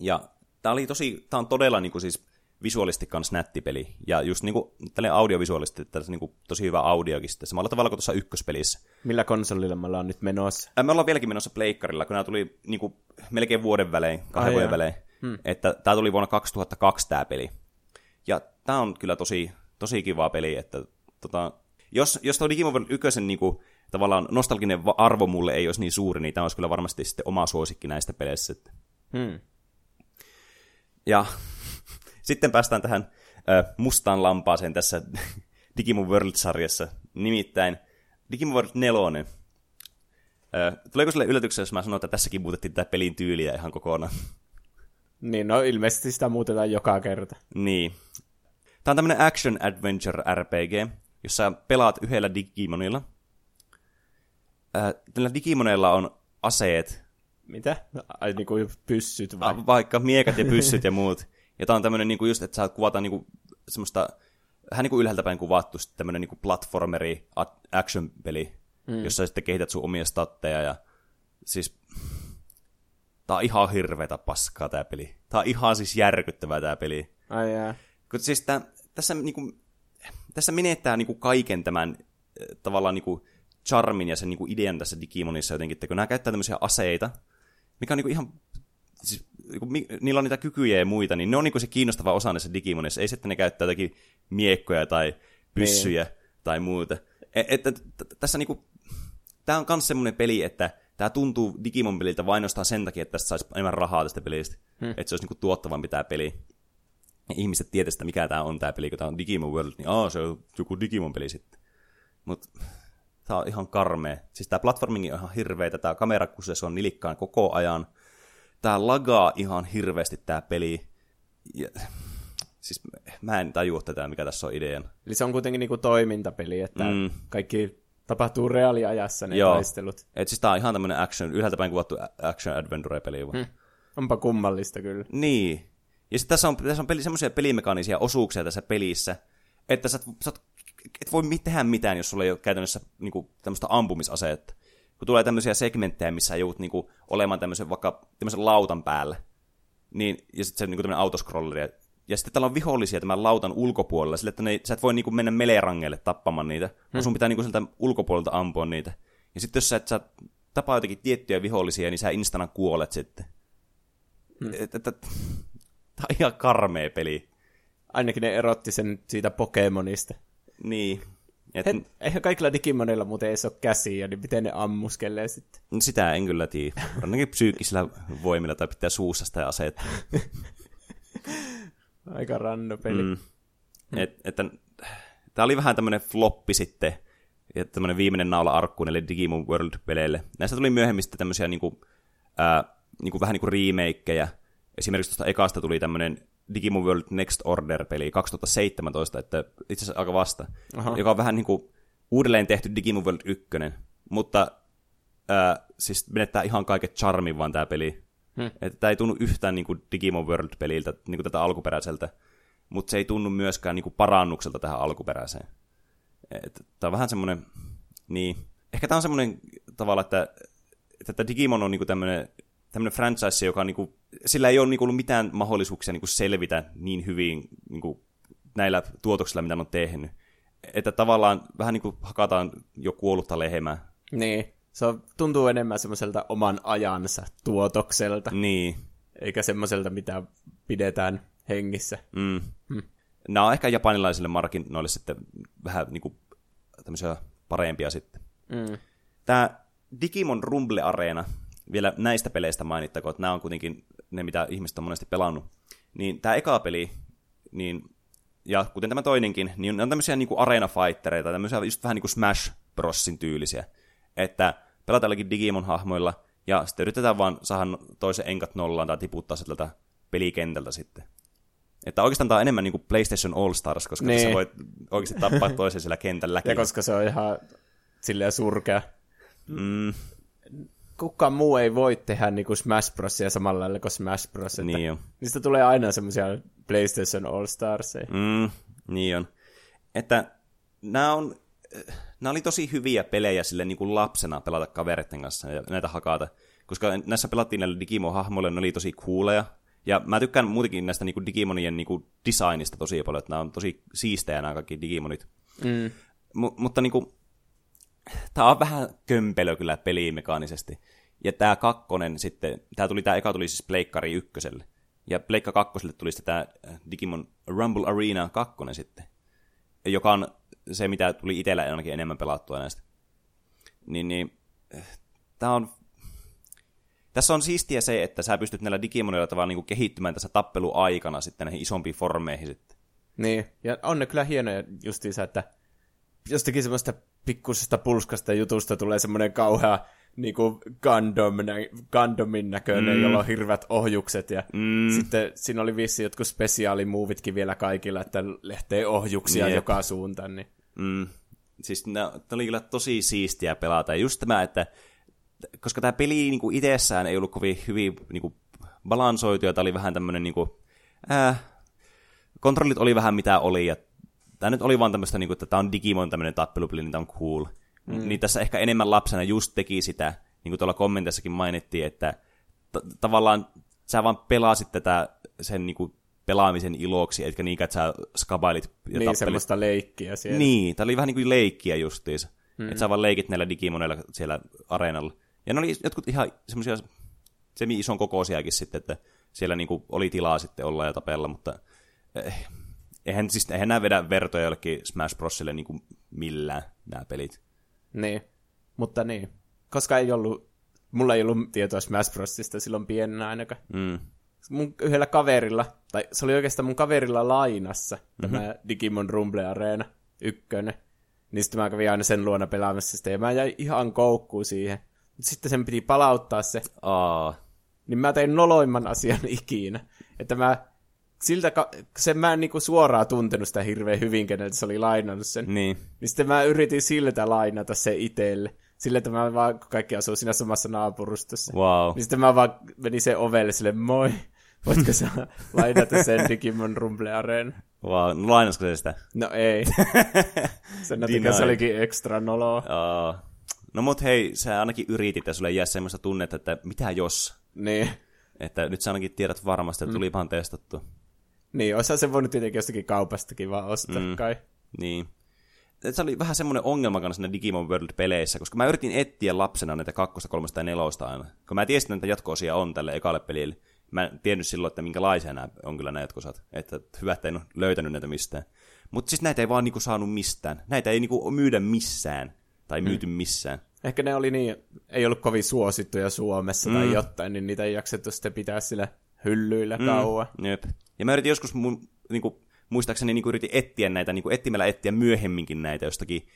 Ja tämä oli tosi, tämä on todella niin kuin, siis visuaalisesti kans nätti peli. Ja just niinku tälle audiovisuaalisesti, että tässä niinku tosi hyvä audiokin sitten, samalla tavalla kuin tuossa ykköspelissä. Millä konsolilla me ollaan nyt menossa? Ä, me ollaan vieläkin menossa pleikkarilla, kun nämä tuli niinku melkein vuoden välein, kahden Ai vuoden välein. Hmm. Että tämä tuli vuonna 2002 tämä peli. Ja tämä on kyllä tosi, tosi kiva peli, että tota, jos, jos tuo Digimon ykkösen niinku, tavallaan nostalginen arvo mulle ei olisi niin suuri, niin tämä olisi kyllä varmasti sitten oma suosikki näistä peleissä. Hmm. Ja sitten päästään tähän ö, mustaan lampaaseen tässä Digimon World-sarjassa. Nimittäin Digimon World 4. Ö, tuleeko sille yllätyksessä, jos mä sanon, että tässäkin muutettiin tätä pelin tyyliä ihan kokonaan? Niin, no ilmeisesti sitä muutetaan joka kerta. Niin. Tämä on tämmöinen action adventure RPG, jossa pelaat yhdellä Digimonilla. Tällä Digimoneilla on aseet. Mitä? Ai niin kuin pyssyt vai? Vaikka miekat ja pyssyt ja muut. Ja tämä on tämmöinen niinku just, että sä kuvataan niinku semmoista, vähän niin kuin ylhäältä päin kuvattu tämmöinen niinku platformeri action-peli, mm. jossa sitten kehität sun omia statteja ja siis tää on ihan hirveätä paskaa tää peli. Tää on ihan siis järkyttävää tää peli. Ai jää. Kun siis tää, tässä, niinku, tässä menettää niinku kaiken tämän tavallaan niinku charmin ja sen niinku idean tässä Digimonissa jotenkin, että kun nämä käyttää tämmöisiä aseita, mikä on niinku ihan siis, niillä on niitä kykyjä ja muita, niin ne on niin se kiinnostava osa näissä Digimonissa. Ei sitten ne käyttää jotakin miekkoja tai pyssyjä niin. tai muuta. E, että tässä niinku, tämä on myös semmoinen peli, että tämä tuntuu Digimon-peliltä vain sen takia, että tästä saisi enemmän rahaa tästä pelistä. Hmm. Että se olisi niinku tuottavampi tämä peli. Ja ihmiset tietävät, että mikä tämä on tämä peli, kun tämä on Digimon World, niin aa, se on joku Digimon-peli sitten. Mutta tää on ihan karmea. Siis tää platformingi on ihan hirveetä, tää kamera se on nilikkaan koko ajan. Tää lagaa ihan hirveästi tää peli. Ja, siis mä en tajua tätä, mikä tässä on idean. Eli se on kuitenkin niinku toimintapeli, että mm. kaikki tapahtuu reaaliajassa ne Joo. taistelut. Et siis tää on ihan tämmönen action, ylhäältä päin kuvattu action adventure peli. Hmm. Onpa kummallista kyllä. Niin. Ja sitten tässä on, tässä on peli, semmoisia pelimekaanisia osuuksia tässä pelissä, että sä, sä et voi tehdä mitään, jos sulla ei ole käytännössä niinku, tämmöistä ampumisasetta. Kun tulee tämmöisiä segmenttejä, missä joudut niinku, olemaan tämmöisen vaikka tämmöisen lautan päällä, niin, ja sitten se niinku tämmöinen autoscrolleri, ja sitten täällä on vihollisia tämän lautan ulkopuolella, sille, että ne, sä et voi niinku mennä melerangeille tappamaan niitä, hmm. vaan sun pitää niinku sieltä ulkopuolelta ampua niitä. Ja sitten jos sä, et, sä tapaa jotenkin tiettyjä vihollisia, niin sä instana kuolet sitten. Hmm. Tää on ihan karmea peli. Ainakin ne erotti sen siitä Pokemonista. Niin. Et... He, eihän kaikilla Digimonilla muuten ei ole käsiä, niin miten ne ammuskelee sitten? No sitä en kyllä tiedä. Ainakin psyykkisillä voimilla tai pitää suussa sitä aseetta. Aika ranno peli. Mm. Et, että, tämä oli vähän tämmöinen floppi sitten, ja tämmöinen viimeinen naula arkku näille Digimon World-peleille. Näistä tuli myöhemmin sitten tämmöisiä niinku, ää, niinku, vähän niinku remakeja. Esimerkiksi tuosta ekasta tuli tämmöinen Digimon World Next Order-peli 2017, että itse asiassa aika vasta, Aha. joka on vähän niin kuin uudelleen tehty Digimon World 1, mutta ää, siis menettää ihan kaiken charmin vaan tämä peli. Hmm. Että tämä ei tunnu yhtään niin kuin Digimon World-peliltä, niin kuin tätä alkuperäiseltä, mutta se ei tunnu myöskään niin kuin parannukselta tähän alkuperäiseen. Tämä on vähän semmoinen, niin, ehkä tämä on semmoinen tavalla, että, että Digimon on niin kuin tämmöinen tämmöinen franchise, joka niinku, sillä ei ole niinku ollut mitään mahdollisuuksia niinku selvitä niin hyvin niinku, näillä tuotoksilla, mitä ne on tehnyt. Että tavallaan vähän niin kuin hakataan jo kuollutta lehmää. Niin, se on, tuntuu enemmän semmoiselta oman ajansa tuotokselta. Niin. Eikä semmoiselta, mitä pidetään hengissä. Mm. Hmm. Nämä on ehkä japanilaisille markkinoille sitten vähän niin kuin, tämmöisiä parempia sitten. Mm. Tämä Digimon Rumble Arena vielä näistä peleistä mainittakoon, että nämä on kuitenkin ne, mitä ihmiset on monesti pelannut. Niin tämä eka peli, niin, ja kuten tämä toinenkin, niin on tämmöisiä niin kuin arena-fightereita, tämmöisiä just vähän niin kuin Smash Brosin tyylisiä. Että pelataan jollakin Digimon-hahmoilla, ja sitten yritetään vaan saada toisen enkat nollaan tai tiputtaa se tältä pelikentältä sitten. Että oikeastaan tämä on enemmän niin kuin PlayStation All Stars, koska niin. tässä voit oikeasti tappaa toisen siellä kentällä. Ja koska se on ihan silleen surkea. Mm, kukaan muu ei voi tehdä niin kuin Smash Brosia samalla lailla kuin Smash Bros. Että niin on. Niistä tulee aina semmoisia PlayStation All Stars. Mm, niin on. Että nämä on, nämä oli tosi hyviä pelejä sille niin kuin lapsena pelata kavereiden kanssa ja näitä hakata. Koska näissä pelattiin näillä Digimon-hahmoilla, ne oli tosi cooleja. Ja mä tykkään muutenkin näistä niin kuin Digimonien niin kuin designista tosi paljon, että nämä on tosi siistejä nämä kaikki Digimonit. Mm. M- mutta niin kuin, tämä on vähän kömpelö kyllä pelimekaanisesti. Ja tämä kakkonen sitten, tämä tuli, tämä eka tuli siis Pleikkari ykköselle. Ja Pleikka kakkoselle tuli sitten tämä äh, Digimon Rumble Arena kakkonen sitten. Joka on se, mitä tuli itsellä ainakin enemmän pelattua näistä. Niin, niin äh, tämä on tässä on siistiä se, että sä pystyt näillä Digimoneilla tavallaan niin kuin kehittymään tässä tappeluaikana sitten näihin isompiin formeihin sitten. Niin, ja on ne kyllä hienoja justiinsa, että jostakin semmoista pikkusesta pulskasta jutusta tulee semmoinen kauhea niin kuin Gundam, Gundamin näköinen, mm. jolla on hirveät ohjukset. Ja mm. sitten siinä oli vissi jotkut spesiaalimuuvitkin vielä kaikilla, että lehtee ohjuksia Jep. joka suuntaan. Niin. Mm. Siis ne, ne oli kyllä tosi siistiä pelata. Ja just tämä, että koska tämä peli niin kuin itsessään ei ollut kovin hyvin niin kuin balansoitu, ja tämä oli vähän tämmöinen, niin kuin, äh, kontrollit oli vähän mitä oli, ja tämä nyt oli vaan tämmöistä, niin kuin, että tämä on Digimon tämmöinen tappelupeli, niin tämä on cool. Mm. Niin tässä ehkä enemmän lapsena just teki sitä, niin kuin tuolla kommenteissakin mainittiin, että t- tavallaan sä vaan pelasit tätä sen niin kuin pelaamisen iloksi, etkä niinkään, että sä skabailit ja Niin, tappelit. semmoista leikkiä siellä. Niin, tämä oli vähän niin kuin leikkiä justiinsa. Mm. Että sä vaan leikit näillä Digimoneilla siellä areenalla. Ja ne oli jotkut ihan semmoisia semi-ison kokoisiakin sitten, että siellä niin kuin oli tilaa sitten olla ja tapella, mutta eh, eihän, siis, eihän nämä vedä vertoja jollekin Smash Brosille niin kuin millään, nämä pelit. Niin, mutta niin. Koska ei ollut, mulla ei ollut tietoa Smash Brosista silloin pienenä ainakaan. Mm. Mun yhdellä kaverilla, tai se oli oikeastaan mun kaverilla lainassa, mm-hmm. tämä Digimon Rumble Arena ykkönen. Niin sitten mä kävin aina sen luona pelaamassa sitä, ja mä jäin ihan koukkuun siihen. Mutta sitten sen piti palauttaa se, Aa, niin mä tein noloimman asian ikinä. Että mä siltä, ka- sen mä en niinku suoraan tuntenut sitä hirveän hyvin, keneltä se oli lainannut sen. niin. Niin sitten mä yritin siltä lainata se itselle. Sillä, että mä vaan, kun kaikki asuu siinä samassa naapurustossa. Wow. Niin sitten mä vaan menin sen ovelle sille, moi, voitko sä lainata sen Digimon Rumble Arena? Wow. No, lainasko se sitä? No ei. Sen takia se olikin ekstra noloa. Aa. No mut hei, sä ainakin yritit ja sulle ei jää semmoista tunnetta, että mitä jos? Niin. Että nyt sä ainakin tiedät varmasti, että tulipahan testattu. Niin, osa se voinut tietenkin jostakin kaupastakin vaan ostaa mm. kai. Niin. Se oli vähän semmoinen ongelma kanssa siinä Digimon World-peleissä, koska mä yritin etsiä lapsena näitä kakkosta, kolmosta ja nelosta aina. Kun mä tiesin, että jatko-osia on tälle ekalle pelille. Mä en tiennyt silloin, että minkälaisia nämä on kyllä nämä jatkosat. Että hyvä, että en ole löytänyt näitä mistään. Mutta siis näitä ei vaan niinku saanut mistään. Näitä ei niinku myydä missään. Tai myyty missään. Ehkä ne oli niin, ei ollut kovin suosittuja Suomessa mm. tai jotain, niin niitä ei jaksettu sitten pitää sillä hyllyillä mm. kauan. Jep. Ja mä yritin joskus mun, niinku, muistaakseni niinku yritin etsiä näitä, niinku etsimällä etsiä myöhemminkin näitä jostakin,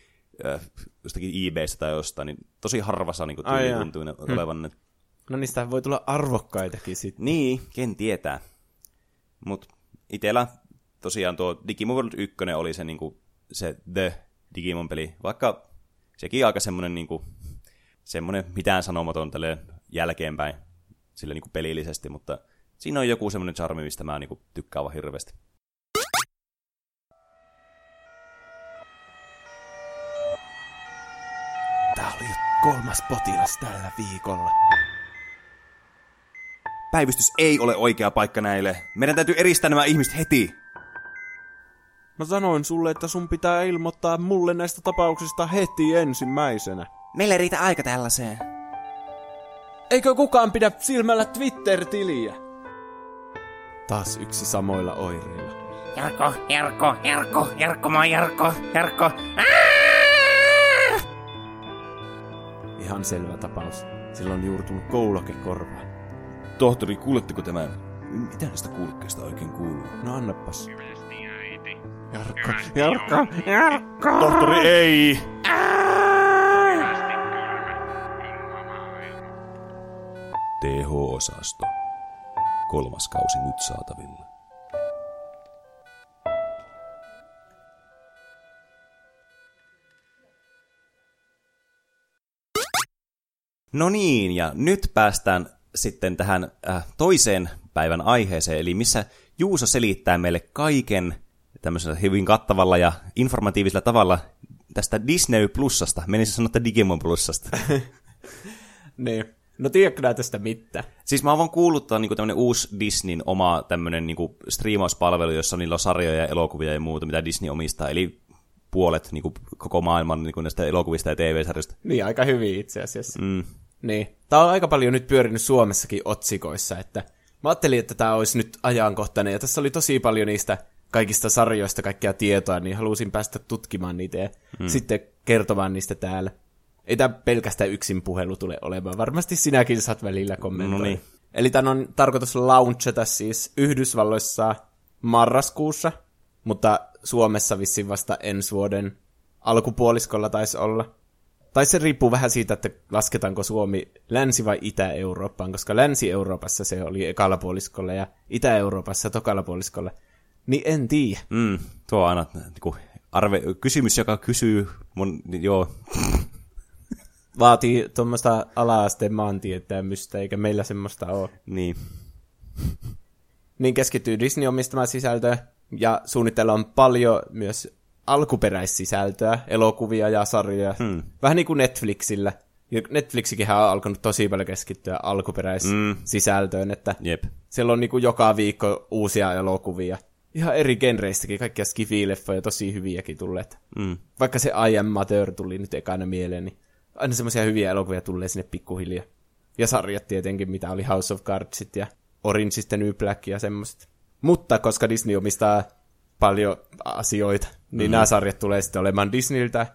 äh, jostakin eBaystä tai jostain, niin tosi harvassa niinku Ai tyyli jaa. tuntuu ne olevan ne. No niistä voi tulla arvokkaitakin sitten. Niin, ken tietää. Mut itellä tosiaan tuo Digimon World 1 oli se, niinku, se The Digimon-peli, vaikka sekin aika semmonen, niinku, semmonen mitään sanomaton tälle jälkeenpäin sille niinku pelillisesti, mutta siinä on joku semmonen charmi, mistä mä niinku tykkään vaan hirveästi. Tää oli kolmas potilas tällä viikolla. Päivystys ei ole oikea paikka näille. Meidän täytyy eristää nämä ihmiset heti. Mä sanoin sulle, että sun pitää ilmoittaa mulle näistä tapauksista heti ensimmäisenä. Meillä ei riitä aika tällaiseen. Eikö kukaan pidä silmällä Twitter-tiliä? Taas yksi samoilla oireilla. Jarkko, Jarkko, Jarkko, Jarkko, mä oon Jarkko, Jarkko. Ihan selvä tapaus. Sillä on juurtunut kouloke korvaan. Tohtori, kuuletteko tämän? Mitä näistä kuulokkeista oikein kuuluu? No annapas. Jarkko, Jarkko, Jarkko! Tohtori, ei! TH-osasto. Kolmas kausi nyt saatavilla. No niin, ja nyt päästään sitten tähän äh, toiseen päivän aiheeseen, eli missä Juuso selittää meille kaiken tämmöisellä hyvin kattavalla ja informatiivisella tavalla tästä Disney Plusasta, menisin sanoa, että Digimon Plusasta. Niin. No tiedätkö nää tästä mitään? Siis mä oon vaan kuullut, että on niinku tämmönen uusi Disneyn oma tämmönen niinku striimauspalvelu, jossa niillä on sarjoja ja elokuvia ja muuta, mitä Disney omistaa, eli puolet niinku koko maailman niinku näistä elokuvista ja TV-sarjoista. Niin, aika hyvin itse asiassa. Mm. Niin. Tää on aika paljon nyt pyörinyt Suomessakin otsikoissa, että mä ajattelin, että tämä olisi nyt ajankohtainen, ja tässä oli tosi paljon niistä kaikista sarjoista kaikkea tietoa, niin halusin päästä tutkimaan niitä ja mm. sitten kertomaan niistä täällä. Ei tämä pelkästään yksin puhelu tule olemaan. Varmasti sinäkin saat välillä kommentoida. No niin. Eli tämän on tarkoitus launchata siis Yhdysvalloissa marraskuussa, mutta Suomessa vissiin vasta ensi vuoden alkupuoliskolla taisi olla. Tai se riippuu vähän siitä, että lasketaanko Suomi Länsi- vai Itä-Eurooppaan, koska Länsi-Euroopassa se oli ekalla puoliskolla ja Itä-Euroopassa tokalla puoliskolla. Niin en tiedä. Mm, tuo on aina niinku, arve, kysymys, joka kysyy mun, joo, Vaatii tuommoista ala-asteen maantietämystä, eikä meillä semmoista ole. niin. Niin keskittyy Disney omistamaan sisältöä, ja suunnitteilla on paljon myös alkuperäissisältöä, elokuvia ja sarjoja. Hmm. Vähän niin kuin Netflixillä. Netflixikin on alkanut tosi paljon keskittyä alkuperäissisältöön, että Jep. siellä on niin kuin joka viikko uusia elokuvia. Ihan eri genreistäkin, kaikkia skifileffoja, tosi hyviäkin tulleet. Mm. Vaikka se I Am Mother tuli nyt ekana mieleen, niin aina semmoisia hyviä elokuvia tulee sinne pikkuhiljaa. Ja sarjat tietenkin, mitä oli House of Cardsit ja Orange is the New Black ja semmoiset. Mutta koska Disney omistaa paljon asioita, niin mm-hmm. nämä sarjat tulee sitten olemaan Disneyltä,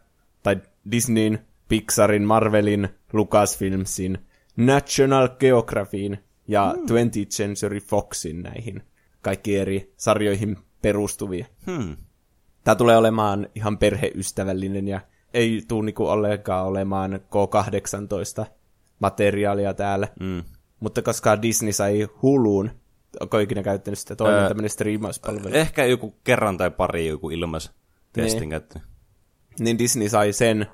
tai Disneyn, Pixarin, Marvelin, Lucasfilmsin, National Geographyin ja mm. 20th Century Foxin näihin kaikki eri sarjoihin perustuvia. Hmm. Tämä tulee olemaan ihan perheystävällinen ja ei tule niinku ollenkaan olemaan K18 materiaalia täällä. Mm. Mutta koska Disney sai Huluun, onko ikinä käyttänyt sitä toinen Öö, tämmöinen striimauspalvelu, Ehkä joku kerran tai pari joku ilmais testin Niin. käyttö. niin Disney sai sen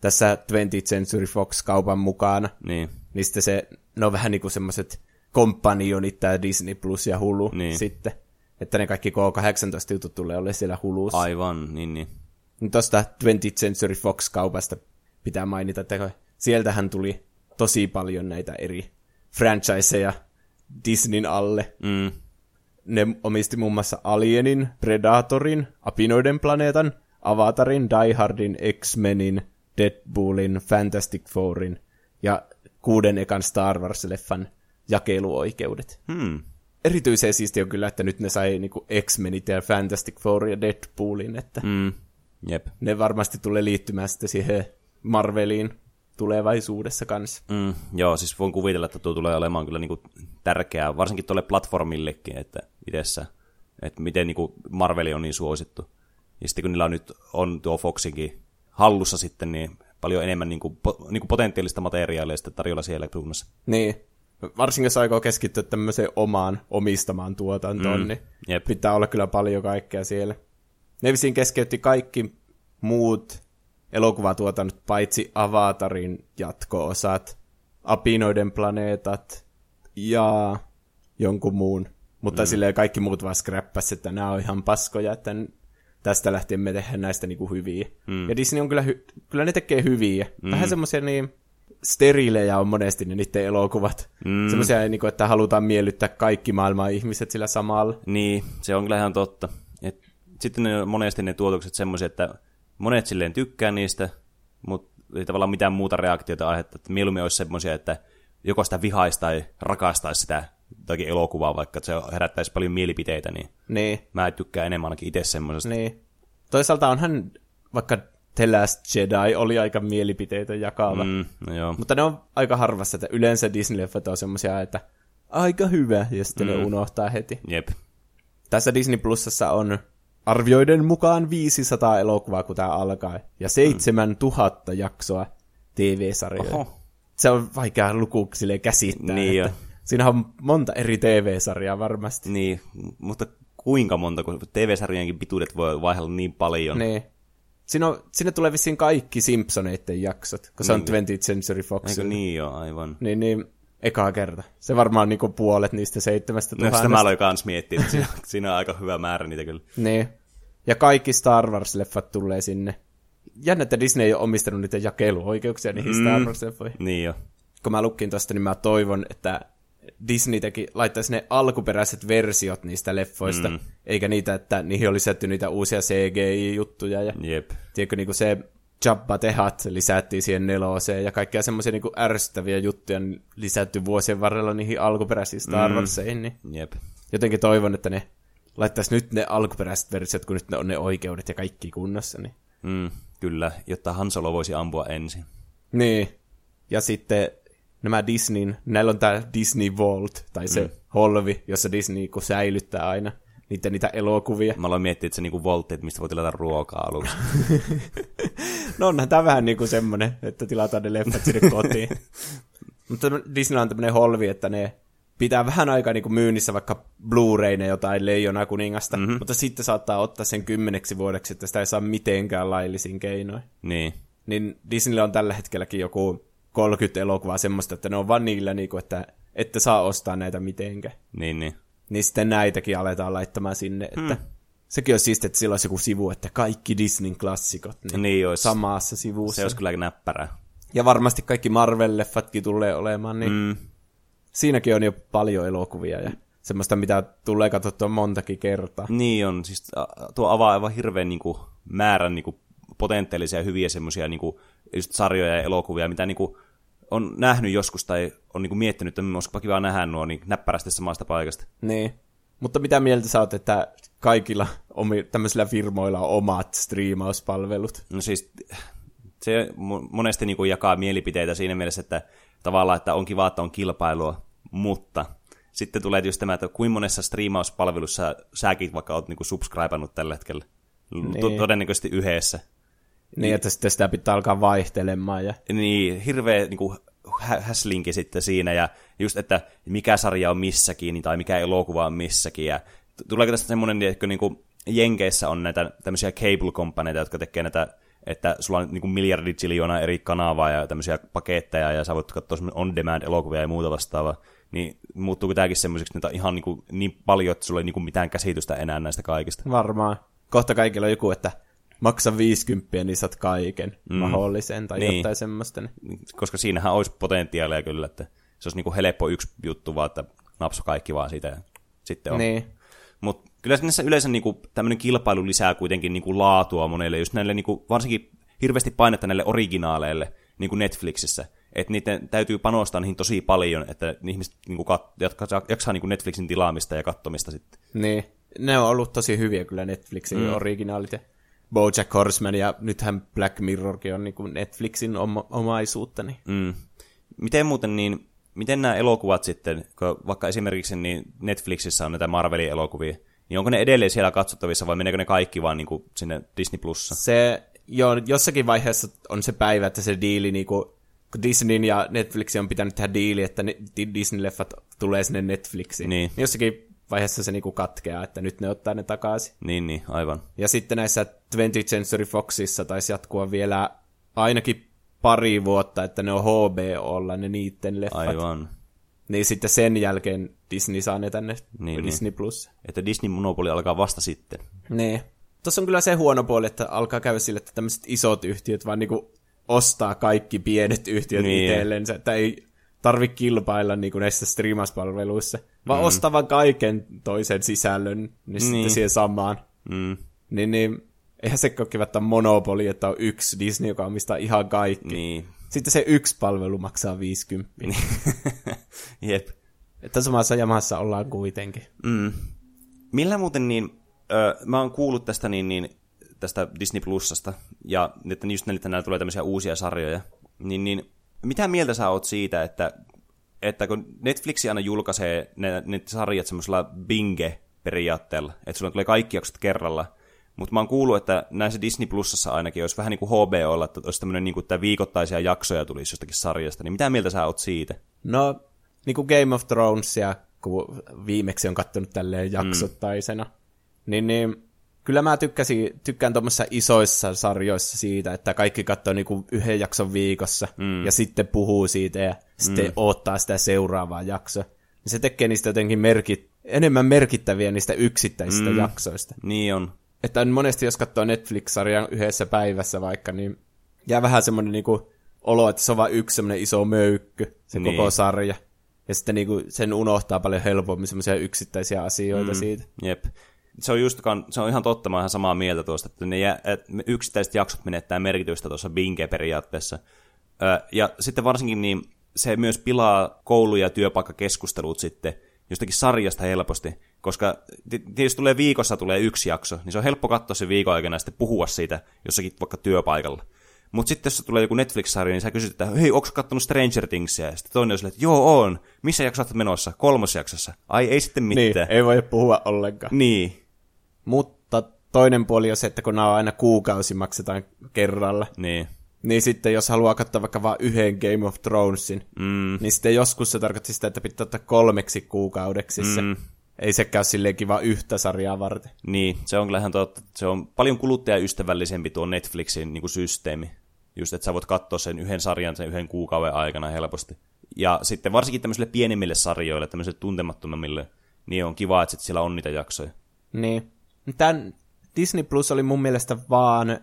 tässä 20th Century Fox-kaupan mukana. Niin. Niin sitten se, ne on vähän niinku semmoiset kompanionit, tää Disney Plus ja Hulu Niin. sitten. Että ne kaikki K18 jutut tulee olemaan siellä Hulussa. Aivan, niin niin. Niin Tuosta 20th Century Fox-kaupasta pitää mainita, että sieltähän tuli tosi paljon näitä eri franchiseja Disneyn alle. Mm. Ne omisti muun muassa Alienin, Predatorin, Apinoiden planeetan, Avatarin, Die Hardin, X-Menin, Deadpoolin, Fantastic Fourin ja kuuden ekan Star Wars-leffan jakeluoikeudet. Hmm. Erityisen siistiä on kyllä, että nyt ne sai niinku X-Menit ja Fantastic Four ja Deadpoolin, että Mm. Jep. ne varmasti tulee liittymään sitten siihen Marveliin tulevaisuudessa kanssa. Mm, joo, siis voin kuvitella, että tuo tulee olemaan kyllä niinku tärkeää, varsinkin tuolle platformillekin, että itessä, että miten niinku Marveli on niin suosittu. Ja sitten kun niillä on nyt on tuo Foxinkin hallussa sitten, niin paljon enemmän niinku, po, niinku potentiaalista materiaalia sitten tarjolla siellä suunnassa. Niin. Varsinkin jos aikoo keskittyä tämmöiseen omaan omistamaan tuotantoon, mm, niin jep. pitää olla kyllä paljon kaikkea siellä. Ne vissiin keskeytti kaikki muut elokuvatuotannot, paitsi Avatarin jatko-osat, Apinoiden planeetat ja jonkun muun. Mutta mm. silleen kaikki muut vaan scrappas, että nämä on ihan paskoja, että tästä lähtien me tehdään näistä niinku hyviä. Mm. Ja Disney on kyllä, hy- kyllä ne tekee hyviä. Mm. Vähän semmoisia niin sterilejä on monesti ne niiden elokuvat. Mm. Semmoisia, niin kuin, että halutaan miellyttää kaikki maailman ihmiset sillä samalla. Niin, se on kyllä ihan totta. Sitten ne, monesti ne tuotokset semmoisia, että monet silleen tykkää niistä, mutta ei tavallaan mitään muuta reaktiota aihetta. Että mieluummin olisi semmoisia, että joko sitä vihaisi tai rakastaisi sitä jotakin elokuvaa, vaikka se herättäisi paljon mielipiteitä, niin Niin, mä tykkään enemmän ainakin itse semmoisesta. niin. Toisaalta onhan, vaikka The Last Jedi oli aika mielipiteitä jakava. Mm, no joo. Mutta ne on aika harvassa, että yleensä Disney-leffat on semmoisia, että aika hyvä, ja sitten mm. ne unohtaa heti. Jep. Tässä Disney Plusassa on arvioiden mukaan 500 elokuvaa, kun tämä alkaa, ja 7000 jaksoa TV-sarjoja. Oho. Se on vaikea luku silleen käsittää. Niin että jo. Siinä on monta eri TV-sarjaa varmasti. Niin, mutta kuinka monta, kun TV-sarjojenkin pituudet voi vaihdella niin paljon. Niin. Siinä, on, sinne tulee vissiin kaikki Simpsoneiden jaksot, kun se on 20th Century Fox. Eikö niin jo, aivan. Niin, niin, eka kerta. Se varmaan on niinku puolet niistä seitsemästä No sitä mä aloin kans miettiä, että siinä, siinä on aika hyvä määrä niitä kyllä. Niin. Ja kaikki Star Wars-leffat tulee sinne. Jännä, että Disney ei ole omistanut niitä jakeluoikeuksia niihin mm. Star Wars-leffoihin. Niin jo. Kun mä lukin tosta, niin mä toivon, että Disney teki, laittaisi ne alkuperäiset versiot niistä leffoista, mm. eikä niitä, että niihin oli lisätty niitä uusia CGI-juttuja. Ja, Jep. tiedätkö, niin kuin se Jabba Tehat lisättiin siihen neloseen, ja kaikkia semmoisia niin ärsyttäviä juttuja lisätty vuosien varrella niihin alkuperäisiin Star Warseihin, niin Jep. jotenkin toivon, että ne laittaisi nyt ne alkuperäiset versiot, kun nyt ne on ne oikeudet ja kaikki kunnossa. Niin. Mm, kyllä, jotta Han Solo voisi ampua ensin. niin. Ja sitten nämä Disneyn, näillä on tämä Disney Vault, tai se mm. holvi, jossa Disney kun säilyttää aina niitä, niitä elokuvia. Mä aloin miettiä, että se niinku voltti, että mistä voi tilata ruokaa aluksi. No onhan tämä vähän niin kuin semmoinen, että tilataan ne leffat sinne kotiin. Mutta Disney on tämmöinen holvi, että ne pitää vähän aikaa niin kuin myynnissä vaikka Blu-rayne jotain Leijona kuningasta, mm-hmm. mutta sitten saattaa ottaa sen kymmeneksi vuodeksi, että sitä ei saa mitenkään laillisin keinoin. niin. Niin Disneyllä on tällä hetkelläkin joku 30 elokuvaa semmoista, että ne on vaan niillä, niin kuin, että ette saa ostaa näitä mitenkään. Niin, niin. Niin sitten näitäkin aletaan laittamaan sinne, että sekin on siistiä, että sillä olisi joku sivu, että kaikki Disneyn klassikot niin Niin olisi. samassa sivussa. Se olisi kyllä näppärää. Ja varmasti kaikki Marvel-leffatkin tulee olemaan, niin mm. Mm, siinäkin on jo paljon elokuvia ja semmoista, mitä tulee katsottua montakin kertaa. niin on. Siis tuo avaa aivan hirveän niinku, määrän niinku, potentiaalisia hyviä semmoisia just sarjoja ja elokuvia, mitä niinku, on nähnyt joskus tai on niinku, miettinyt, että olisipa kiva nähdä nuo niin näppärästi samasta paikasta. Niin. Mutta mitä mieltä sä oot, että kaikilla omi, tämmöisillä firmoilla on omat striimauspalvelut? No siis se mo- monesti niin kuin jakaa mielipiteitä siinä mielessä, että tavallaan, että on kiva, että on kilpailua, mutta sitten tulee just tämä, että kuinka monessa striimauspalvelussa säkin vaikka oot niin subscribannut tällä hetkellä. Niin. To- todennäköisesti yhdessä. Niin, että sitten sitä pitää alkaa vaihtelemaan. Ja... Niin, hirveä niin kuin, hä- häslinki sitten siinä, ja just, että mikä sarja on missäkin, tai mikä elokuva on missäkin, ja tuleeko tästä semmoinen, että niin kuin Jenkeissä on näitä tämmöisiä cable-kompaneita, jotka tekee näitä että sulla on niin kuin miljardi ziljoona eri kanavaa ja tämmöisiä paketteja, ja sä voit katsoa on-demand-elokuvia ja muuta vastaavaa, niin muuttuuko tämäkin semmoiseksi, että ihan niin, kuin, niin paljon, että sulla ei niin kuin mitään käsitystä enää näistä kaikista? Varmaan. Kohta kaikilla on joku, että maksa 50, niin saat kaiken mm. mahdollisen tai niin. jotain semmoista. Niin. Koska siinähän olisi potentiaalia kyllä, että se olisi niin kuin helppo yksi juttu vaan, että napsu kaikki vaan siitä ja sitten on. Niin. Mutta kyllä näissä yleensä niinku, tämmöinen kilpailu lisää kuitenkin niinku laatua monelle, just näille niinku, varsinkin hirveästi painetta näille originaaleille niinku Netflixissä. Että niiden täytyy panostaa niihin tosi paljon, että ihmiset niinku kat- jaksaa, jaksaa niinku Netflixin tilaamista ja kattomista sitten. Niin. Ne on ollut tosi hyviä kyllä Netflixin mm. originaalit ja Bojack Horseman ja nythän Black Mirrorkin on niinku Netflixin oma- omaisuutta. Niin. Mm. Miten muuten niin, miten nämä elokuvat sitten, kun vaikka esimerkiksi niin Netflixissä on näitä Marvelin elokuvia, niin onko ne edelleen siellä katsottavissa vai meneekö ne kaikki vaan niin kuin sinne Disney Plussa? Se, joo, jossakin vaiheessa on se päivä, että se diili, niin kuin, kun Disneyn ja Netflixin on pitänyt tehdä diili, että ne, Disney-leffat tulee sinne Netflixiin. Niin. Jossakin vaiheessa se niinku katkeaa, että nyt ne ottaa ne takaisin. Niin, niin, aivan. Ja sitten näissä 20th Century Foxissa taisi jatkua vielä ainakin pari vuotta, että ne on HBOlla ne niitten leffat. Aivan. Niin sitten sen jälkeen Disney saa ne tänne Niin, Disney Plus. Että Disney-monopoli alkaa vasta sitten. Niin. Tuossa on kyllä se huono puoli, että alkaa käydä sille, että tämmöiset isot yhtiöt vaan niinku ostaa kaikki pienet yhtiöt Niin. itsellensä, että ei tarvi kilpailla niinku näissä streamauspalveluissa, vaan mm. ostaa vaan kaiken toisen sisällön, niin, niin. sitten Niin. siihen samaan. Mm. Niin, niin eihän se ole monopoli, että on yksi Disney, joka omistaa ihan kaikki. Niin. Sitten se yksi palvelu maksaa 50. Niin. Jep. että samassa jamassa ollaan kuitenkin. Mm. Millä muuten niin, ö, mä oon kuullut tästä niin, niin tästä Disney Plusasta, ja että just näillä tulee tämmöisiä uusia sarjoja, niin, niin mitä mieltä sä oot siitä, että, että kun Netflix aina julkaisee ne, ne sarjat semmoisella binge-periaatteella, että sulla tulee kaikki jaksot kerralla, mutta mä oon kuullut, että näissä Disney Plusassa ainakin olisi vähän niin kuin HBOlla, että olisi tämmöinen niin kuin, että viikoittaisia jaksoja tulisi jostakin sarjasta, niin mitä mieltä sä oot siitä? No, niin kuin Game of Thronesia, kun viimeksi on kattonut tälleen jaksottaisena, mm. niin, niin kyllä mä tykkäsin, tykkään tuommoissa isoissa sarjoissa siitä, että kaikki katsoo niinku yhden jakson viikossa mm. ja sitten puhuu siitä ja sitten mm. odottaa sitä seuraavaa jaksoa. Niin se tekee niistä jotenkin merkit, enemmän merkittäviä niistä yksittäisistä mm. jaksoista. Niin on. Että monesti jos katsoo Netflix-sarjan yhdessä päivässä vaikka, niin jää vähän semmoinen niinku olo, että se on vain yksi semmoinen iso möykky, se Niin. koko sarja. Ja sitten niinku sen unohtaa paljon helpommin semmoisia yksittäisiä asioita mm. siitä. Jep. Se on, just, se on ihan totta, mä oon ihan samaa mieltä tuosta, että ne jä, että yksittäiset jaksot menettää merkitystä tuossa binge-periaatteessa. Ö, ja sitten varsinkin niin se myös pilaa koulu- ja työpaikkakeskustelut sitten jostakin sarjasta helposti, koska ti- tietysti tulee viikossa tulee yksi jakso, niin se on helppo katsoa se viikon aikana ja sitten puhua siitä jossakin vaikka työpaikalla. Mutta sitten jos tulee joku Netflix-sarja, niin sä kysyt, että hei, onko kattonut Stranger Thingsia? Ja sitten toinen on silleen, että joo, on. Missä jakso olet menossa? Kolmosjaksossa. Ai, ei sitten Niin, mitään. ei voi puhua ollenkaan. Niin, Mutta toinen puoli on se, että kun nämä on aina kuukausi maksetaan kerralla, niin. niin sitten jos haluaa katsoa vaikka vain yhden Game of Thronesin, Mm, niin sitten joskus se tarkoitti sitä, että pitää ottaa kolmeksi kuukaudeksi se. Ei sekään ole silleenkin vaan yhtä sarjaa varten. niin, se on kyllä ihan totta. Se on paljon kuluttajaystävällisempi tuo Netflixin niin kuin systeemi. Just, että sä voit katsoa sen yhden sarjan sen yhden kuukauden aikana helposti. Ja sitten varsinkin tämmöisille pienimmille sarjoille, tämmöisille tuntemattomammille, niin on kiva, että sit siellä on niitä jaksoja. Niin. Tän Disney Plus oli mun mielestä vaan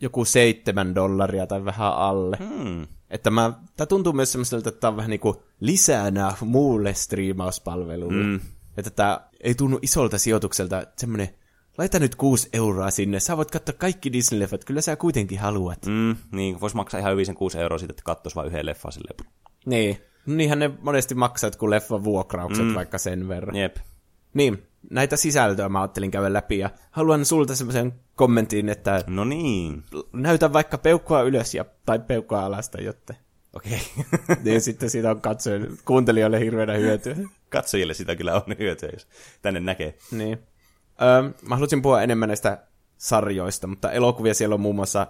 joku seitsemän dollaria tai vähän alle. Hmm. Että mä, tää tuntuu myös semmoiselta, että tää on vähän niinku lisänä muulle striimauspalvelulle. Mm. Että tää ei tunnu isolta sijoitukselta, että semmonen, laita nyt kuusi euroa sinne, sä voit katsoa kaikki Disney-leffat, kyllä sä kuitenkin haluat. Mm. Niin, vois maksaa ihan hyvin sen 6 euroa siitä, että katsoisi vain yhden leffan silleen. Niin. No niinhän ne monesti maksaa kun leffan vuokraukset mm. vaikka sen verran. Jep. Niin, näitä sisältöä mä ajattelin käydä läpi ja haluan sulta semmoisen kommentin, että No niin. näytä vaikka peukkua ylös ja, tai peukkua alas tai jotain. Okei. Niin sitten siitä on katsojen, kuuntelijoille hirveänä hyötyä. Katsojille sitä kyllä on hyötyä, jos tänne näkee. Niin. Öö, mä haluaisin puhua enemmän näistä sarjoista, mutta elokuvia siellä on muun muassa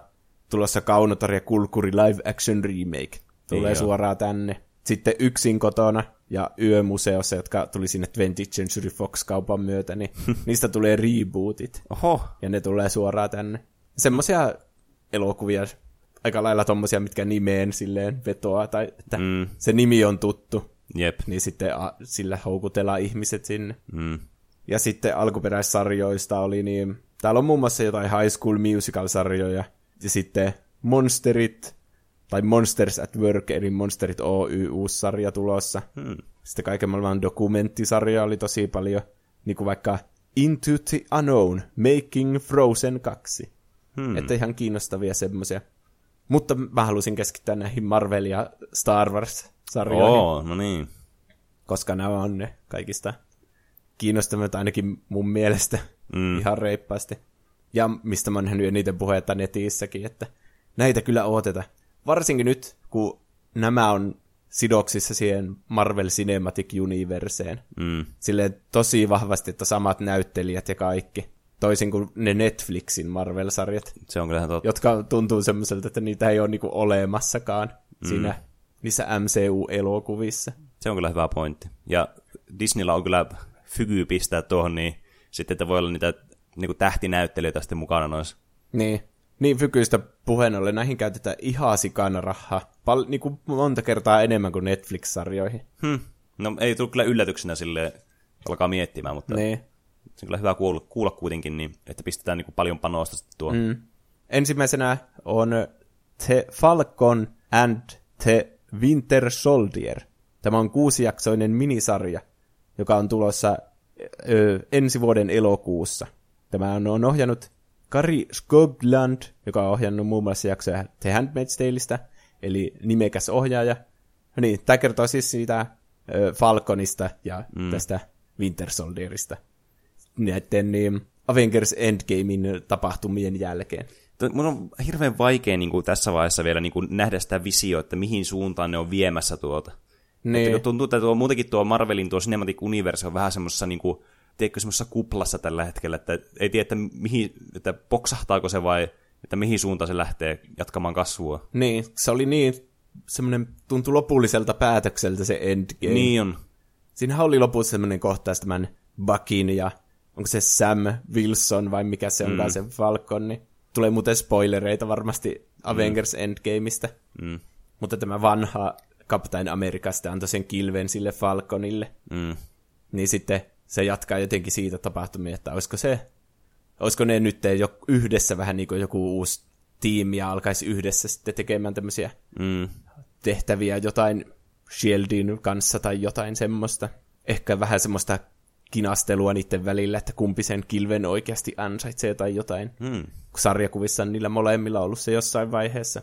tulossa Kaunotar ja Kulkuri live action remake. Tulee Joo. suoraan tänne. Sitten Yksin kotona ja Yömuseossa, jotka tuli sinne 20th Century Fox-kaupan myötä, niin niistä tulee rebootit. Oho, Ja ne tulee suoraan tänne. Semmoisia elokuvia, aika lailla tommosia, mitkä nimeen silleen vetoaa, tai että Mm. se nimi on tuttu, jep. niin sitten a, sillä houkutellaan ihmiset sinne. Mm. Ja sitten alkuperäissarjoista oli niin, täällä on muun muassa jotain High School Musical-sarjoja, ja sitten Monsterit, tai Monsters at Work, eli Monsterit Oy uusi sarja tulossa. Hmm. Sitten kaiken maailman dokumenttisarjoja oli tosi paljon, niin kuin vaikka Into the Unknown, Making Frozen 2. Hmm. Että ihan kiinnostavia semmoisia. Mutta mä halusin keskittää näihin Marvel- ja Star Wars-sarjoihin Oo, no niin. koska nämä on ne kaikista kiinnostavimmat ainakin mun mielestä mm. ihan reippaasti. Ja mistä mä oon nähnyt eniten puhetta netissäkin, että näitä kyllä ooteta. Varsinkin nyt, kun nämä on sidoksissa siihen Marvel Cinematic Universeen. Mm. Silleen tosi vahvasti, että samat näyttelijät ja kaikki. Toisin kuin ne Netflixin Marvel-sarjat, Se on kyllä totta. jotka tuntuu semmoiselta, että niitä ei ole niinku olemassakaan mm. siinä niissä MCU-elokuvissa. Se on kyllä hyvä pointti. Ja Disneyllä on kyllä fyky pistää tuohon, niin sitten, että voi olla niitä niin tähtinäyttelijöitä sitten mukana noissa. Niin. Niin fykyistä puheen ollen näihin käytetään ihan sikana rahaa. Pal- niin kuin monta kertaa enemmän kuin Netflix-sarjoihin. Hmm. No ei tullut kyllä yllätyksenä sille alkaa miettimään, mutta Niin. Se on kyllä hyvä kuulla, kuulla kuitenkin, niin, että pistetään niin paljon panosta sitten tuohon. Mm. Ensimmäisenä on The Falcon and the Winter Soldier. Tämä on kuusijaksoinen minisarja, joka on tulossa ö, ensi vuoden elokuussa. Tämä on, on ohjannut Kari Skogland, joka on ohjannut muun muassa jaksoja The Handmaid's Taleista, eli nimekäs ohjaaja. No Niin, tämä kertoo siis siitä ö, Falconista ja mm. tästä Winter Soldierista näiden niin, Avengers Endgamein tapahtumien jälkeen. Mun on hirveän vaikea niin kuin tässä vaiheessa vielä niin kuin nähdä sitä visioa, että mihin suuntaan ne on viemässä tuota. Että Niin, kun tuntuu, että tuo, muutenkin tuo Marvelin tuo Cinematic Universe on vähän semmoisessa niin kuin, tiedätkö, semmoisessa kuplassa tällä hetkellä, että ei tiedä, että, mihin, että poksahtaako se vai että mihin suuntaan se lähtee jatkamaan kasvua. niin, se oli niin semmoinen, tuntui lopulliselta päätökseltä se Endgame. Niin on. Siinähän oli lopussa semmoinen kohtaus tämän Buckin ja onko se Sam Wilson vai mikä se onkaan mm. se Falcon, niin tulee muuten spoilereita varmasti Avengers mm. Endgameista. Mm. Mutta tämä vanha Captain Amerikasta antoi sen kilven sille Falconille. Mm. Niin sitten se jatkaa jotenkin siitä tapahtumia, että olisiko se, olisiko ne nyt jo yhdessä vähän niin kuin joku uusi tiimi ja alkaisi yhdessä sitten tekemään tämmöisiä Mm. tehtäviä jotain Shieldin kanssa tai jotain semmoista. Ehkä vähän semmoista kinastelua niiden välillä, että kumpi sen kilven oikeasti ansaitsee tai jotain. Mm. Kun sarjakuvissa on niillä molemmilla ollut se jossain vaiheessa.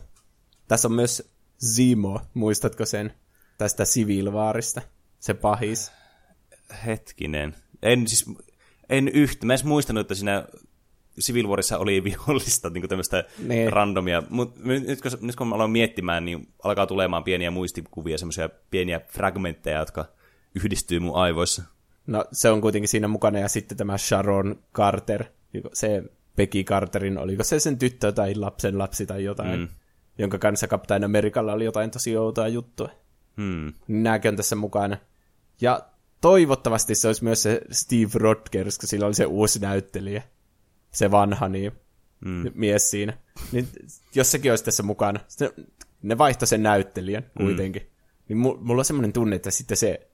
Tässä on myös Zemo, muistatko sen tästä Civil Warista? Se pahis. Hetkinen. En siis, en yhtä. Mä en muistanut, että siinä Civil Warissa oli vihollista niin tämmöistä Niin. randomia. Mutta nyt, kun, nyt kun mä aloin miettimään, niin alkaa tulemaan pieniä muistikuvia, semmoisia pieniä fragmentteja, jotka yhdistyy mun aivoissa. No se on kuitenkin siinä mukana ja sitten tämä Sharon Carter, se Peggy Carterin, oliko se sen tyttö tai lapsen lapsi tai jotain, mm. jonka kanssa Captain Amerikalla oli jotain tosi outoa juttua. Niin Nämäkin on tässä mukana. Ja toivottavasti se olisi myös se Steve Rogers, kun sillä oli se uusi näyttelijä. Se vanha niin, mm. mies siinä. Niin jos sekin olisi tässä mukana. Ne vaihtoi sen näyttelijän kuitenkin. Mm. Niin mu- mulla on semmoinen tunne, että sitten se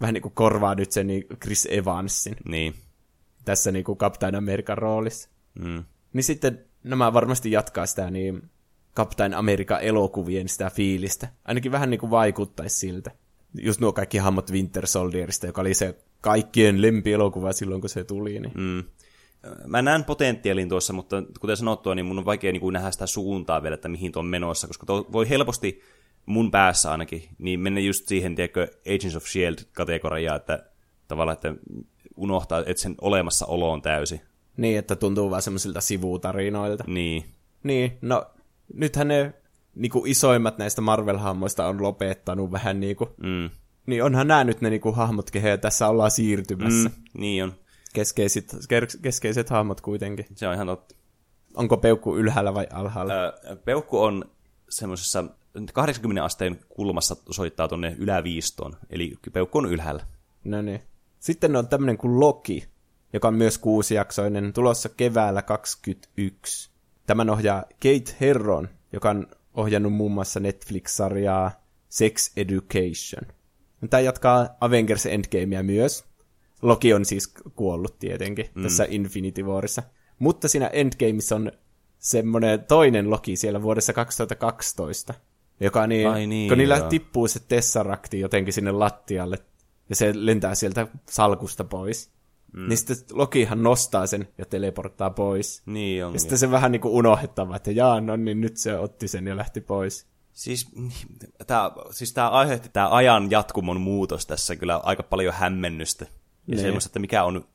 vähän niin kuin korvaa nyt sen niin Chris Evansin Niin. tässä niin kuin Captain American roolissa. Mm. Niin sitten nämä varmasti jatkaa sitä niin Captain America elokuvien sitä fiilistä. Ainakin vähän niin kuin vaikuttaisi siltä. Just nuo kaikki hahmot Winter Soldierista, joka oli se kaikkien lempielokuva silloin, kun se tuli. Niin. Mm. Mä näen potentiaalin tuossa, mutta kuten sanottua, niin mun on vaikea niin kuin nähdä sitä suuntaa vielä, että mihin tuo on menossa, koska tuo voi helposti mun päässä ainakin, niin mennä just siihen, tiedätkö, Agents of S.H.I.E.L.D.-kategoriaan, että tavallaan, että unohtaa, että sen olemassaolo on täysi. niin, että tuntuu vaan semmoisilta sivutarinoilta. Niin. Niin, no nythän ne niin kuin isoimmat näistä Marvel-hahmoista on lopettanut vähän niin kuin, Mm. niin onhan nämä nyt ne niin kuin hahmot, kehen tässä ollaan siirtymässä. Mm. Niin on. Keskeiset, keskeiset hahmot kuitenkin. Se on ihan totta. onko peukku ylhäällä vai alhaalla? Ö, peukku on semmoisessa 80 asteen kulmassa soittaa tuonne yläviistoon, eli peukku on ylhäällä. No niin. Sitten on tämmöinen kuin Loki, joka on myös kuusijaksoinen, tulossa keväällä 21. Tämän ohjaa Kate Herron, joka on ohjannut muun muassa Netflix-sarjaa Sex Education. Tämä jatkaa Avengers Endgamea myös. Loki on siis kuollut tietenkin mm. tässä Infinity Warissa. Mutta siinä Endgameissa on semmoinen toinen Loki siellä vuodessa 2012, joka niin, Ai niin, kun niillä joo. tippuu se Tesseracti jotenkin sinne lattialle, ja se lentää sieltä salkusta pois. Mm. Niin sitten Lokihan nostaa sen ja teleporttaa pois. Niin on. Ja sitten se vähän niin kuin unohdettava, että jaa, no niin nyt se otti sen ja lähti pois. Siis tämä siis tää aiheutti tämä ajan jatkumon muutos tässä kyllä aika paljon hämmennystä. Ja Niin. semmoista, että mikä on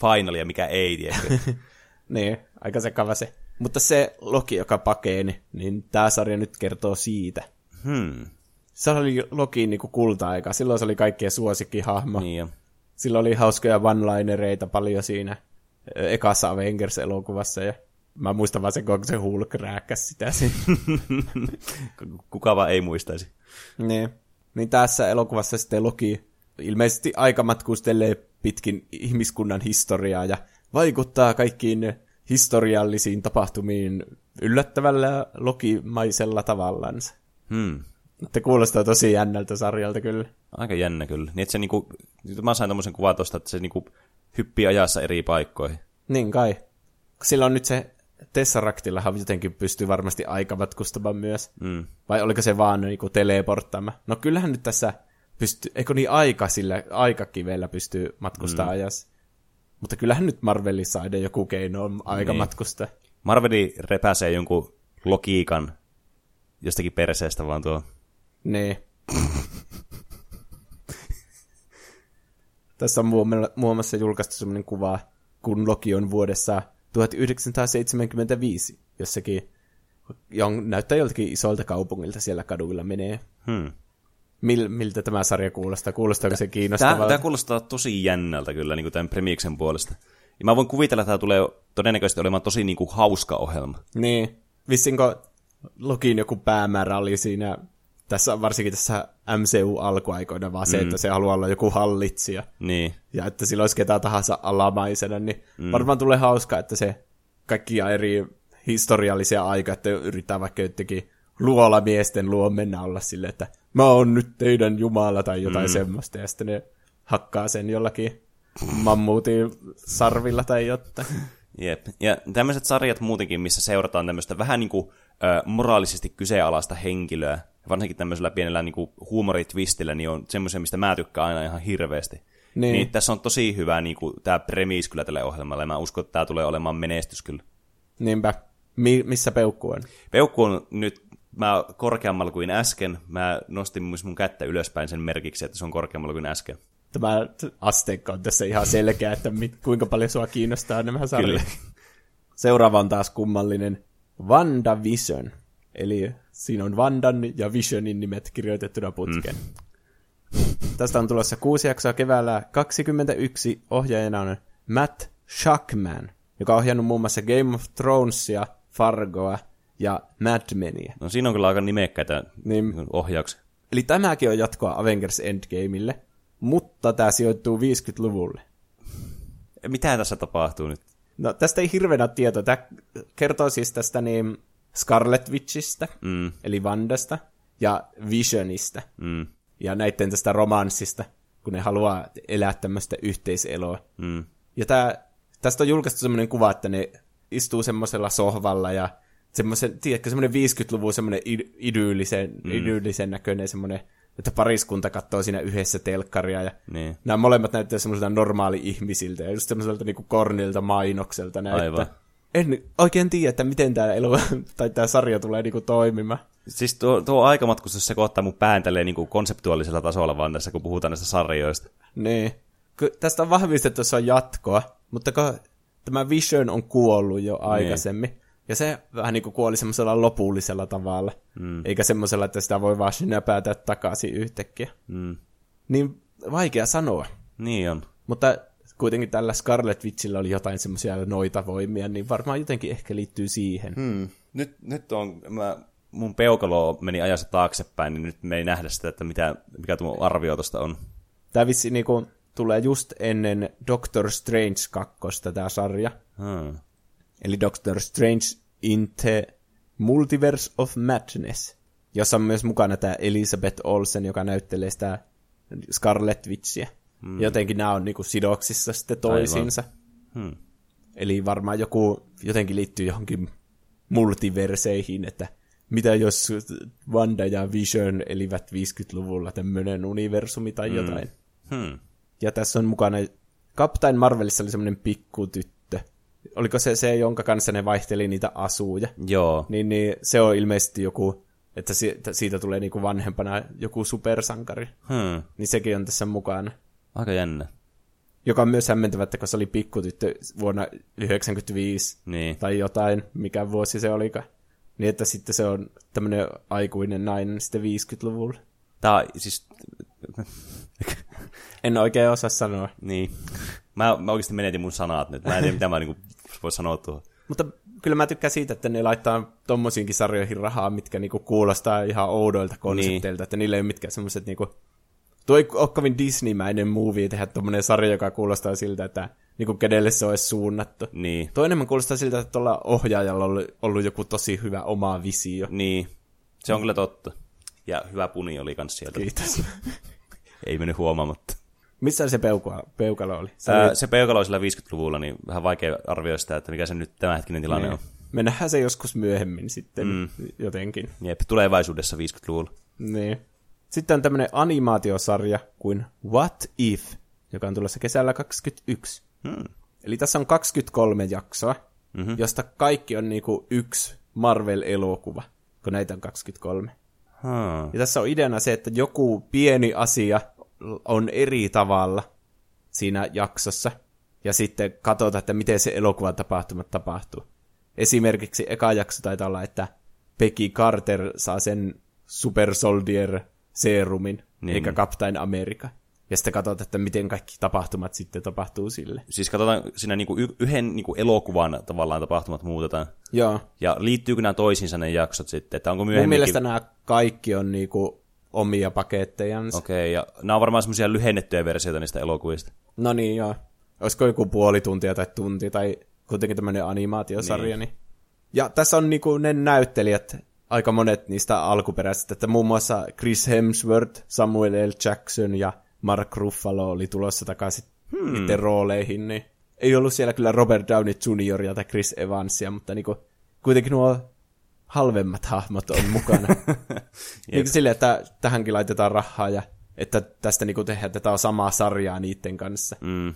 final ja mikä ei? Niin, aika sekava se. Mutta se Loki, joka pakeeni, niin tämä sarja nyt kertoo siitä. hmm. Se oli Lokiin niin kulta-aika. Silloin se oli kaikkien suosikkihahmo. Niin jo. Silloin oli hauskoja one-linereita paljon siinä ekassa Avengers-elokuvassa. Ja mä muistan vaan sen, kun se Hulk rääkkäsi sitä siinä. Kuka vaan ei muistaisi. niin. niin tässä elokuvassa sitten Loki ilmeisesti aika matkustelee pitkin ihmiskunnan historiaa ja vaikuttaa kaikkiin historiallisiin tapahtumiin yllättävällä lokimaisella tavallansa. Hmm. Että kuulostaa tosi jännältä sarjalta kyllä. Aika jännä kyllä. Niin, että se niinku, mä sain tommosen kuvan tosta, että se niinku hyppii ajassa eri paikkoihin. Niin kai. Sillä on nyt se Tesseractillahan jotenkin pystyy varmasti aikamatkustamaan myös. Mm. Vai oliko se vaan niinku teleporttaamaan? No kyllähän nyt tässä pystyy, eikö niin aika sillä, aikakivellä pystyy matkustaa mm. ajassa. Mutta kyllähän nyt Marvelissa aina joku keino on aika Niin. Marveli repäsee jonkun logiikan jostakin perseestä vaan tuo. Niin. Tässä on muun muun muassa julkaistu sellainen kuva, kun Loki on vuodessa 1975 jossakin, jon, näyttää joltakin isolta kaupungilta siellä kaduilla menee. Hmm. Mil, miltä tämä sarja kuulostaa? Kuulostaako se Tämä, kiinnostavalta? tämä kuulostaa tosi jännältä kyllä niin kuin tämän premiiksen puolesta. Ja mä voin kuvitella, että tämä tulee todennäköisesti olemaan tosi niin kuin hauska ohjelma. Niin. Vissinko Lokin joku päämäärä oli siinä, tässä varsinkin tässä MCU-alkuaikoina, vaan se, että se haluaa olla joku hallitsija. Niin. ja että sillä olisi ketä tahansa alamaisena, niin mm. varmaan tulee hauskaa, että se kaikkia eri historiallisia aikaa, että yrittää vaikka jotenkin luolamiesten luo mennä olla sille, että mä oon nyt teidän jumala tai jotain mm. semmoista, ja sitten ne hakkaa sen jollakin mammuutin sarvilla tai jotain. Jep. Ja tämmöiset sarjat muutenkin, missä seurataan tämmöistä vähän niin kuin ö, moraalisesti kyseenalaista henkilöä, varsinkin tämmöisellä pienellä niin kuin huumoritvistillä, niin on semmoisia, mistä mä tykkään aina ihan hirveästi. Niin. niin tässä on tosi hyvä niin kuin, tämä premis kyllä tälle ohjelmalle, ja mä uskon, että tämä tulee olemaan menestys kyllä. Niinpä. Mi- missä peukku on? Peukku on nyt mä korkeammalla kuin äsken. Mä nostin myös mun kättä ylöspäin sen merkiksi, että se on korkeammalla kuin äsken. Tämä asteikko on tässä ihan selkeä, että mit, kuinka paljon sua kiinnostaa nämä sarjat. Kyllä. Seuraava on taas kummallinen WandaVision. Eli siinä on Vandan ja Visionin nimet kirjoitettuna putkeen. Mm. Tästä on tulossa kuusi jaksoa keväällä 21. Ohjaajana on Matt Shuckman, joka on ohjannut muun muassa Game of Thronesia, Fargoa ja Mad Menia. No siinä on kyllä aika nimekkäitä Niin. ohjauksia. Eli tämäkin on jatkoa Avengers Endgameille, mutta tämä sijoittuu 50-luvulle. Mitä tässä tapahtuu nyt? No tästä ei hirveänä ole tietoa. Tämä kertoo siis tästä niin Scarlet Witchistä, Mm, eli Wandasta, ja Visionista, mm, ja näiden tästä romanssista, kun ne haluaa elää tämmöistä yhteiseloa. mm. Ja tää, tästä on julkaistu semmoinen kuva, että ne istuu semmoisella sohvalla ja semmoisen, tiedätkö, semmoinen 50-luvun semmoinen id- idyllisen, mm. idyllisen näköinen semmoinen, että pariskunta katsoo siinä yhdessä telkkaria ja Niin. nämä molemmat näyttää semmoiselta normaali-ihmisiltä ja just semmoiselta niinku kornilta mainokselta näyttää. Aivan. En oikein tiedä, että miten tämä elokuva tai tämä sarja tulee niinku toimimaan. Siis tuo, tuo aikamatkustus sekoittaa mun pään tälleen niin kuin konseptuaalisella tasolla vaan tässä, kun puhutaan näistä sarjoista. Niin. Tästä on vahvistettu, että se on jatkoa, mutta kun tämä Vision on kuollut jo aikaisemmin, niin. Ja se vähän niin kuin kuoli semmoisella lopullisella tavalla, mm. eikä semmoisella, että sitä voi vaan synäpäätä takaisin yhtäkkiä. Mm. Niin vaikea sanoa. Niin on. Mutta kuitenkin tällä Scarlet Witchillä oli jotain semmoisia noita voimia, niin varmaan jotenkin ehkä liittyy siihen. Hmm. Nyt, nyt on, mä, mun peukalo meni ajassa taaksepäin, niin nyt me ei nähdä sitä, että mitä, mikä tuo arvio tuosta on. Tämä vissi niinku tulee just ennen Doctor Strange 2, tämä sarja. Hmm. Eli Doctor Strange in the Multiverse of Madness, jossa on myös mukana tämä Elizabeth Olsen, joka näyttelee sitä Scarlet Witchiä. Hmm. Jotenkin nämä on niinku sidoksissa sitten toisiinsa. Hmm. Eli varmaan joku jotenkin liittyy johonkin multiverseihin, että mitä jos Wanda ja Vision elivät 50-luvulla tämmöinen universumi tai jotain. Hmm. Ja tässä on mukana, Captain Marvelissa oli semmoinen pikkutyttö. Oliko se se, jonka kanssa ne vaihteli niitä asuja? Joo. Niin, niin se on ilmeisesti joku, että siitä, siitä tulee niinku vanhempana joku supersankari. Hmm. Niin sekin on tässä mukana. Aika jännä. Joka on myös hämmentävä, että kun se oli pikkutyttö vuonna 1995 Niin. tai jotain, mikä vuosi se olikaan. Niin että sitten se on tämmöinen aikuinen nainen sitten 50-luvulla. Tää siis... En oikein osaa sanoa. niin. Mä, mä oikeasti menetin mun sanat nyt. Mä en tiedä, mitä mä niinku vois sanoa tuohon. Mutta kyllä mä tykkään siitä, että ne laittaa tommosiinkin sarjoihin rahaa, mitkä niinku kuulostaa ihan oudoilta konsepteilta, niin. että niillä ei ole mitkään semmoiset niinku... Tuo ei ole kovin Disney-mäinen movie tehdä tommonen sarja, joka kuulostaa siltä, että niinku kenelle se olisi suunnattu. Niin. Tuo enemmän kuulostaa siltä, että tuolla ohjaajalla on ollut, ollut joku tosi hyvä oma visio. Niin. Se on kyllä totta. Ja hyvä puni oli kans sieltä. Kiitos. Ei mennyt huomaamatta. Missä se peukalo, peukalo oli? Se Ää, oli se peukalo oli sillä 50-luvulla, niin vähän vaikea arvioida sitä, että mikä se nyt tämänhetkinen tilanne on. Me nähdään se joskus myöhemmin sitten mm. jotenkin. Jep, tulevaisuudessa 50-luvulla. Niin. Sitten on tämmöinen animaatiosarja kuin What If, joka on tulossa kesällä 21. Hmm. Eli tässä on 23 jaksoa, mm-hmm. josta kaikki on niinku yksi Marvel-elokuva, kun näitä on 23. Hmm. Ja tässä on ideana se, että joku pieni asia on eri tavalla siinä jaksossa, ja sitten katsotaan, että miten se elokuvan tapahtumat tapahtuu. Esimerkiksi eka jakso taitaa olla, että Peggy Carter saa sen Super Soldier serumin, Niin. eikä Captain America. Ja sitten katsotaan, että miten kaikki tapahtumat sitten tapahtuu sille. Siis katsotaan siinä niinku yhden niinku elokuvan tavallaan tapahtumat muutetaan. Joo. Ja liittyykö nämä toisiinsa ne jaksot sitten? Että onko Mun myöhemminkin... mielestä nämä kaikki on niinku omia pakettejansa. Okei, okay, ja nämä on varmaan semmoisia lyhennettyjä versioita niistä elokuvista. No niin, joo. Olisiko joku puoli tuntia tai tunti tai kuitenkin tämmöinen animaatiosarja. Niin. Ja tässä on niinku ne näyttelijät, aika monet niistä alkuperäisistä, että muun muassa Chris Hemsworth, Samuel L. Jackson ja Mark Ruffalo oli tulossa takaisin hmm. niiden rooleihin, niin ei ollut siellä kyllä Robert Downey Jr. tai Chris Evansia, mutta niinku, kuitenkin nuo halvemmat hahmot on mukana. niin silleen, että tähänkin laitetaan rahaa ja että tästä niinku tehdään tätä samaa sarjaa niiden kanssa. Mm.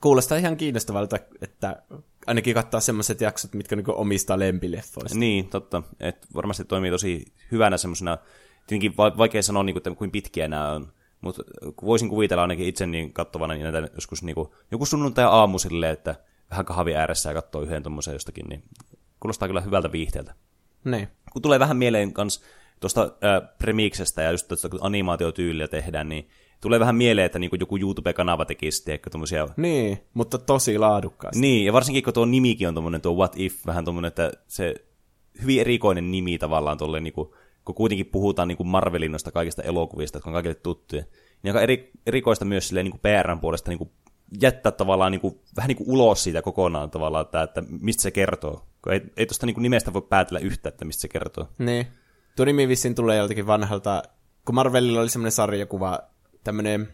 Kuulostaa ihan kiinnostavalta, että ainakin kattaa semmoiset jaksot, mitkä niinku omistaa lempileffoista. Niin, totta. Et varmasti toimii tosi hyvänä semmoisena, tietenkin va- vaikea sanoa, niin kuin, että kuinka pitkiä nämä on, mutta voisin kuvitella ainakin itse niin katsovana niin näitä joskus niin kuin, joku sunnuntai aamu silleen, että vähän kahvi ääressä ja katsoo yhden tuommoisen jostakin, niin kuulostaa kyllä hyvältä viihteeltä. Niin. Kun tulee vähän mieleen kans tuosta äh, premiksestä ja just tuosta, kun animaatiotyyliä tehdään, niin tulee vähän mieleen, että niin joku YouTube-kanava tekisi, tiedätkö, tommosia... Niin, mutta tosi laadukkaasti. Niin, ja varsinkin kun tuo nimikin on tommonen, tuo What If, vähän tommonen, että se hyvin erikoinen nimi tavallaan tolle, niin kuin, kun kuitenkin puhutaan niin kuin Marvelin noista kaikista elokuvista, jotka on kaikille tuttuja. Niin aika eri, erikoista myös silleen, niin kuin PRn puolesta niin kuin jättää tavallaan niin kuin, vähän niin kuin ulos siitä kokonaan tavallaan, että, että mistä se kertoo. Kun ei, ei tuosta niin kuin nimestä voi päätellä yhtä, että mistä se kertoo. Niin. Tuo nimi vissiin tulee joltakin vanhalta, kun Marvelilla oli semmoinen sarjakuva, tämmöinen,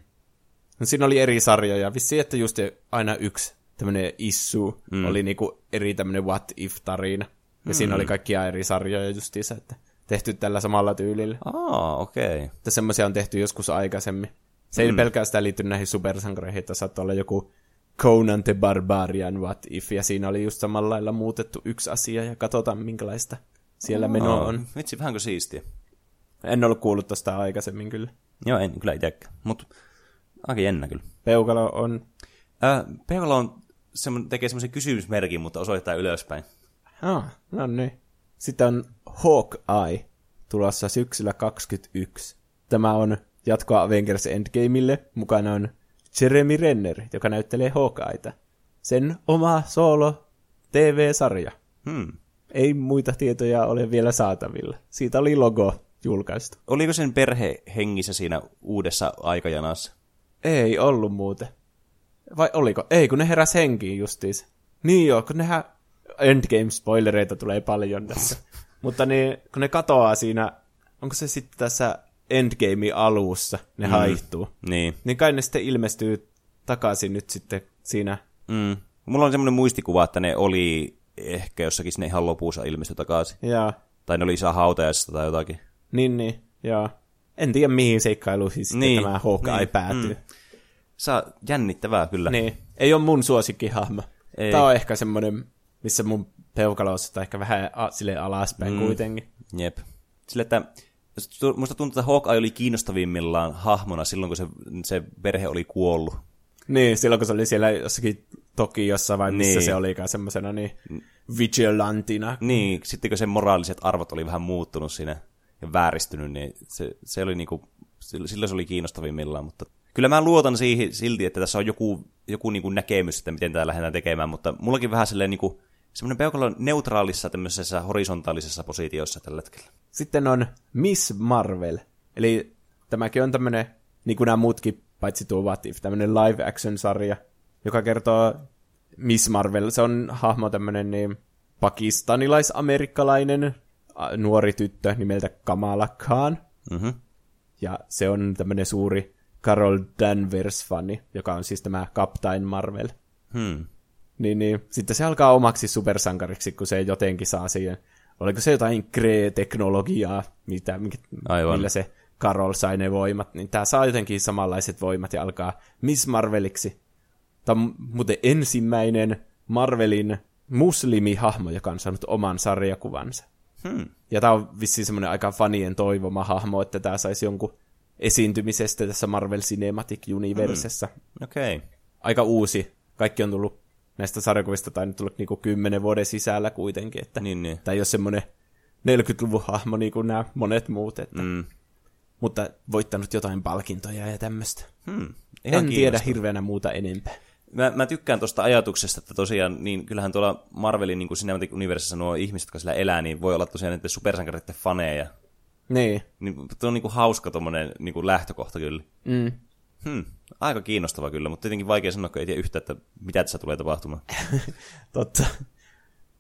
no siinä oli eri sarjoja, vissiin, että just aina yksi tämmöinen issu mm. oli niinku eri tämmöinen what if-tarina. Ja mm. siinä oli kaikkia eri sarjoja justiinsa, että tehty tällä samalla tyylillä. Aa, okei. Okay. Että semmoisia on tehty joskus aikaisemmin. Se ei mm. pelkästään liity näihin supersankareihin, että saattoi olla joku Conan the Barbarian What If, ja siinä oli just samalla lailla muutettu yksi asia, ja katsotaan minkälaista siellä meno on. Vitsi, vähänkö siistiä. En ollut kuullut tosta aikaisemmin kyllä. Joo, en kyllä itsekään, mutta aika jännä kyllä. Peukalo on... Äh, Peukalo on semmo, tekee semmoisen kysymysmerkin, mutta osoittaa ylöspäin. Ah, no niin. Sitten on Hawkeye tulossa syksyllä 21. Tämä on jatkoa Avengers Endgameille. Mukana on Jeremy Renner, joka näyttelee Hawkeita. Sen oma solo TV-sarja. Hmm. Ei muita tietoja ole vielä saatavilla. Siitä oli logo julkaistu. Oliko sen perhe hengissä siinä uudessa aikajanassa? Ei ollut muuten. Vai oliko? Ei, kun ne heräs henkiin justiis. Niin joo, kun nehän Endgame-spoilereita tulee paljon tässä. Mutta niin, kun ne katoaa siinä, onko se sitten tässä Endgame alussa, ne mm. haihtuu. Niin. Niin kai ne sitten ilmestyy takaisin nyt sitten siinä. Mm. Mulla on semmoinen muistikuva, että ne oli ehkä jossakin sinne ihan lopussa ilmesty takaisin. Ja, Tai ne oli isaa hautajaisista tai jotakin. niin, niin, ja en tiedä mihin seikkailuihin sitten Niin, tämä Hawkeye niin, päätyy. mm. Saa jännittävää kyllä. Niin, ei ole mun suosikkihahmo. Ei. Tämä on ehkä semmoinen, missä mun peukalossa tai ehkä vähän a, sille alaspäin mm. kuitenkin. Jep. Sille, että musta tuntuu, että Hawkeye oli kiinnostavimmillaan hahmona silloin, kun se, se perhe oli kuollut. Niin, silloin kun se oli siellä jossakin Tokiossa vai missä Niin. se olikaan semmoisena niin vigilantina. Niin, sitten kun sen moraaliset arvot oli vähän muuttunut siinä ja vääristynyt, niin se, se oli niinku, silloin se oli kiinnostavimmillaan, mutta kyllä mä luotan siihen silti, että tässä on joku, joku niinku näkemys, että miten tämä lähdetään tekemään, mutta mullakin vähän silleen niinku, semmoinen peukalo neutraalissa tämmöisessä horisontaalisessa positiossa tällä hetkellä. Sitten on Miss Marvel. Eli tämäkin on tämmöinen, niin kuin nämä muutkin, paitsi tuo What If, tämmöinen live action sarja, joka kertoo Miss Marvel. Se on hahmo tämmöinen niin pakistanilais-amerikkalainen nuori tyttö nimeltä Kamala Khan. Mhm. Ja se on tämmöinen suuri Carol Danvers-fani, joka on siis tämä Captain Marvel. Hmm. Niin, niin. Sitten se alkaa omaksi supersankariksi, kun se jotenkin saa siihen. Oliko se jotain Kree-teknologiaa, mitä, Aivan. millä se Carol sai ne voimat, niin tämä saa jotenkin samanlaiset voimat ja alkaa Miss Marveliksi. Tämä on muuten ensimmäinen Marvelin muslimihahmo, joka on saanut oman sarjakuvansa. Hmm. Ja tämä on vissiin semmoinen aika fanien toivoma hahmo, että tämä saisi jonkun esiintymisestä tässä Marvel Cinematic Universessa. Okei. Okay. Aika uusi. Kaikki on tullut näistä sarjakuvista tai nyt tullut niinku kymmenen vuoden sisällä kuitenkin. Että Niin, niin. Tämä ei ole semmoinen 40-luvun hahmo niin kuin nämä monet muut. Että, Mm. Mutta voittanut jotain palkintoja ja tämmöistä. Hmm. En tiedä hirveänä muuta enempää. Mä, mä tykkään tuosta ajatuksesta, että tosiaan, niin kyllähän tuolla Marvelin niin Cinematic Universessa nuo ihmiset, jotka siellä elää, niin voi olla tosiaan näiden supersankareiden faneja. Niin. Niin, tuo on niin kuin hauska tuommoinen niin lähtökohta kyllä. Mm. Hmm. Aika kiinnostava kyllä, mutta tietenkin vaikea sanoa, kun ei tiedä yhtä, että mitä tässä tulee tapahtumaan. Totta.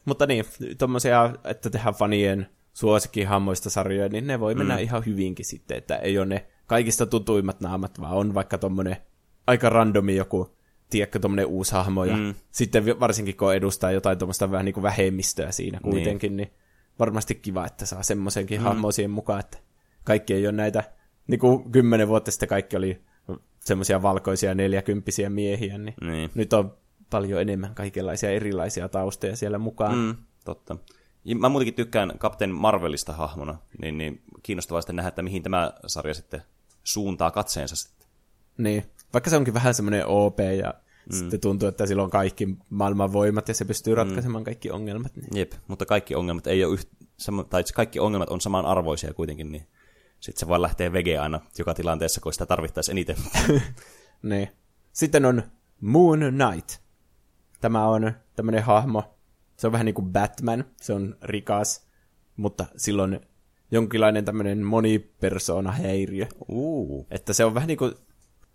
Mutta niin, tommosia, että tehdään fanien suosikkihammoista sarjoja, niin ne voi mennä Mm. ihan hyvinkin sitten, että ei ole ne kaikista tutuimmat naamat, vaan on vaikka tommonen aika randomi joku, tiedätkö, tommonen uusi hahmo, ja Mm. sitten varsinkin kun edustaa jotain tuommoista vähän niin kuin vähemmistöä siinä kuitenkin, niin, varmasti kiva, että saa semmoisenkin mm. hahmoa siihen mukaan, että kaikki ei ole näitä, niin kuin kymmenen vuotta sitten kaikki oli semmoisia valkoisia neljäkymppisiä miehiä, niin Niin. nyt on paljon enemmän kaikenlaisia erilaisia taustoja siellä mukaan. Mm. Mm, totta. Ja Mä muutenkin tykkään Captain Marvelista hahmona, niin, niin kiinnostavaa sitten nähdä, että mihin tämä sarja sitten suuntaa katseensa sitten. Niin. Vaikka se onkin vähän semmoinen OP ja mm. sitten tuntuu, että sillä on kaikki maailman voimat ja se pystyy ratkaisemaan kaikki ongelmat. Niin. Jep, mutta kaikki ongelmat ei ole yht, sama, tai kaikki ongelmat on samanarvoisia kuitenkin, niin sitten se vaan lähtee vege aina joka tilanteessa, kun sitä tarvittaisiin eniten. niin. Sitten on Moon Knight. Tämä on tämmöinen hahmo. Se on vähän niin kuin Batman. Se on rikas, mutta silloin jonkinlainen tämmöinen monipersoona-häiriö. Uu. Että se on vähän niin kuin,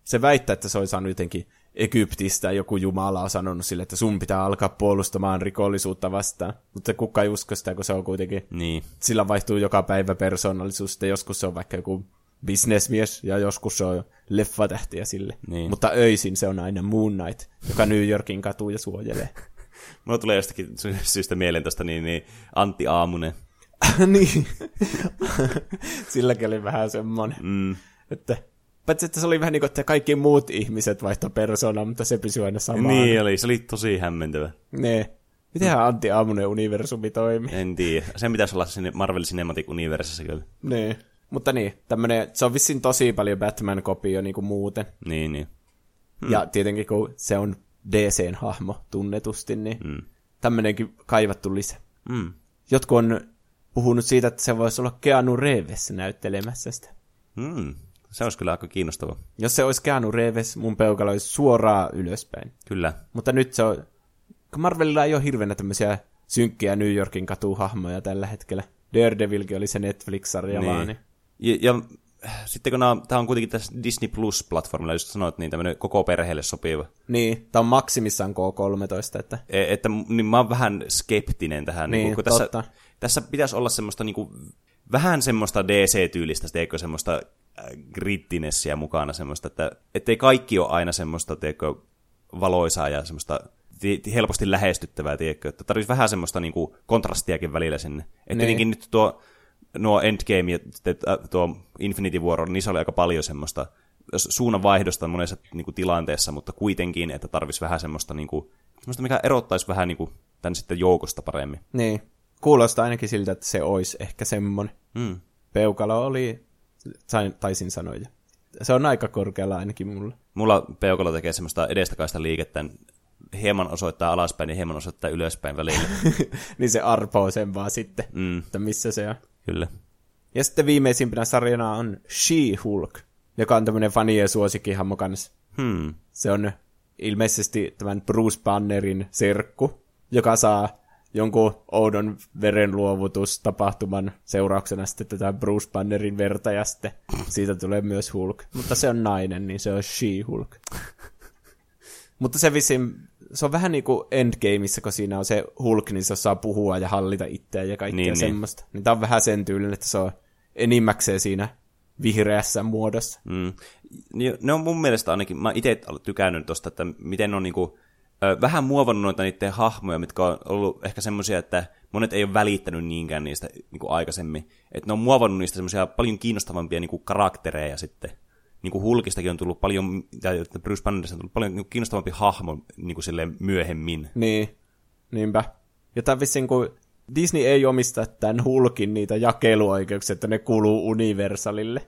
se väittää, että se on saanut jotenkin Egyptistä joku jumala on sanonut sille, että sun pitää alkaa puolustamaan rikollisuutta vastaan. Mutta kukaan ei usko sitä, kun se on kuitenkin, Niin. sillä vaihtuu joka päivä persoonallisuus, sitten joskus se on vaikka joku bisnesmies ja joskus se on leffatähti ja sille. Niin. Mutta öisin se on aina Moon Knight, joka New Yorkin katuja suojelee. Mulla tulee jostakin sy- syystä mieleen tosta niin, niin Antti Aamunen. niin. Silläkin oli vähän semmoinen. Mm. Että, paitsi että se oli vähän niin kuin, että kaikki muut ihmiset vaihtoi persoonaa, mutta se pysyi aina samana. Niin oli, se oli tosi hämmentävä. Ne. Mitenhän Antti Aamunen universumi toimii? En tiedä. Sen pitäisi olla sinne Marvel Cinematic Universessa kyllä. Niin. Mutta niin, tämmönen, se on vissiin tosi paljon Batman-kopio niin kuin muuten. Niin, niin. Hmm. Ja tietenkin kun se on DCn hahmo tunnetusti, niin Mm. tämmönenkin kaivattu lisä. Mm. Jotkut on puhunut siitä, että se voisi olla Keanu Reeves näyttelemässä sitä. Mm. Se olisi kyllä aika kiinnostava. Jos se olisi Keanu Reeves, mun peukalo olisi suoraan ylöspäin. Kyllä. Mutta nyt se on... Marvelilla ei ole hirveänä tämmöisiä synkkiä New Yorkin katuhahmoja tällä hetkellä. Daredevilkin oli se Netflix-sarja Niin. vaan. Niin. Ja, ja sitten kun tämä on kuitenkin tässä Disney Plus-platformilla, just sanoit, niin tämmöinen koko perheelle sopiva. niin, tämä on maksimissaan K13, että E- Että niin mä oon vähän skeptinen tähän. Niin, niin, kun tässä, totta. tässä pitäisi olla semmoista niin kuin, vähän semmoista DC-tyylistä, teekö semmoista äh, grittinessiä mukana semmoista, että ettei kaikki ole aina semmoista, teekö, valoisaa ja semmoista ti- ti- helposti lähestyttävää, tiedätkö, että tarvitsisi vähän semmoista niin kuin, kontrastiakin välillä sinne. Että Niin. tietenkin nyt tuo, nuo Endgame ja äh, tuo Infinity War, niin se oli aika paljon semmoista suunnanvaihdosta monessa niin kuin, tilanteessa, mutta kuitenkin, että tarvitsisi vähän semmoista, niin kuin, semmoista mikä erottaisi vähän niin kuin, tämän sitten joukosta paremmin. niin. Kuulostaa ainakin siltä, että se olisi ehkä semmonen. Mm. Peukalo oli, taisin sanoa jo. Se on aika korkealla ainakin mulla. Mulla peukalo tekee semmoista edestakaista liikettä, hieman osoittaa alaspäin ja hieman osoittaa ylöspäin välillä. niin se arpoo sen vaan sitten, Mm, että missä se on. kyllä. Ja sitten viimeisimpänä sarjana on She-Hulk, joka on tämmöinen fanien suosikkihahmo kanssa. Hmm. Se on ilmeisesti tämän Bruce Bannerin serkku, joka saa jonkun oudon verenluovutustapahtuman seurauksena sitten tätä Bruce Bannerin verta ja sitten siitä tulee myös Hulk. Mutta se on nainen, niin se on She-Hulk. Mutta se vissiin, se on vähän niin kuin Endgameissa, kun siinä on se Hulk, niin se osaa puhua ja hallita itseään ja kaikkea Niin, niin, niin. semmoista. Niin tää on vähän sen tyylinen, että se on enimmäkseen siinä vihreässä muodossa. Mm. Ni- Ne on mun mielestä ainakin, mä itse tykännyt tosta, että miten on niinku, ö, vähän muovannut noita niiden hahmoja, mitkä on ollut ehkä semmoisia, että monet ei ole välittänyt niinkään niistä niinku aikaisemmin. Että ne on muovannut niistä semmoisia paljon kiinnostavampia niinku karaktereja sitten. Niin kuin Hulkistakin on tullut paljon, tai Bruce Bannerista on tullut paljon niinku kiinnostavampi hahmo niin kuin silleen myöhemmin. Niin, niinpä. Ja tää vissiin kun Disney ei omista tämän Hulkin niitä jakeluoikeuksia, että ne kuuluu Universalille.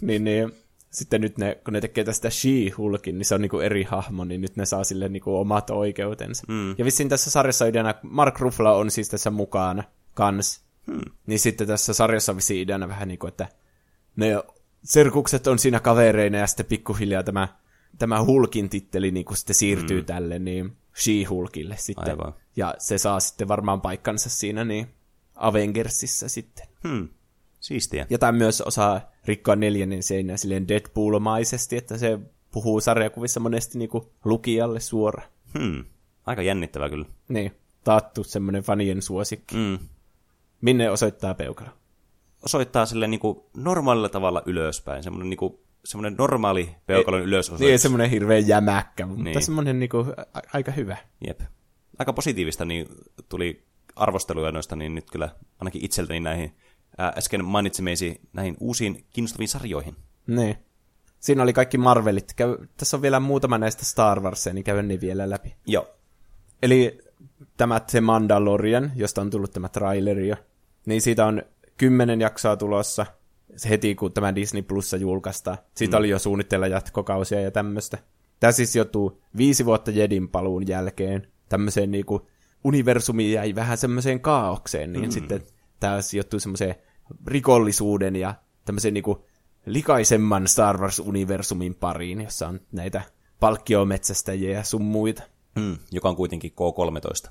niin, niin sitten nyt ne, kun ne tekee tästä She-Hulkin, niin se on niinku eri hahmo, niin nyt ne saa sille niinku omat oikeutensa. Mm. Ja vissiin tässä sarjassa ideana, Mark Ruffalo on siis tässä mukana kans. Hmm. Niin sitten tässä sarjassa on vissiin ideana vähän niin kuin, että ne serkukset on siinä kavereina ja sitten pikkuhiljaa tämä, tämä Hulkin titteli niin kuin sitten siirtyy mm. tälle niin She-Hulkille sitten. Aivan. Ja se saa sitten varmaan paikkansa siinä niin Avengersissa sitten. Hmm. Siistiä. Ja tämä myös osaa rikkoa neljännen seinän silleen Deadpool-maisesti, että se puhuu sarjakuvissa monesti niin kuin lukijalle suoraan. Hmm. Aika jännittävää kyllä. Niin, taattu semmoinen fanien suosikki. Mm. Minne osoittaa peukalo? osoittaa sille niinku normaalilla tavalla ylöspäin. Semmoinen niinku, semmoinen normaali peukalon Niin, ylösosoitus. ei semmoinen hirveän jämäkkä, mutta Niin. niin. semmoinen niinku, a- aika hyvä. Jep. Aika positiivista niin tuli arvosteluja noista, niin nyt kyllä ainakin itseltäni näihin äsken mainitsemeisi näihin uusiin kiinnostaviin sarjoihin. Niin. Siinä oli kaikki Marvelit. Käy, tässä on vielä muutama näistä Star Warsia, niin käyn ne vielä läpi. Joo. Eli tämä The Mandalorian, josta on tullut tämä traileri jo, niin siitä on kymmenen jaksoa tulossa heti, kun tämä Disney Plussa julkaistaan. Siitä mm. oli jo suunnitteilla jatkokausia ja tämmöistä. Tämä siis joutuu viisi vuotta Jedin paluun jälkeen tämmöiseen niinku universumiin jäi vähän semmoiseen kaaukseen, niin mm. sitten tämä sijoittuu semmoiseen rikollisuuden ja tämmöiseen niinku likaisemman Star Wars-universumin pariin, jossa on näitä palkkiometsästäjiä ja sun muita. Mm, joka on kuitenkin K13.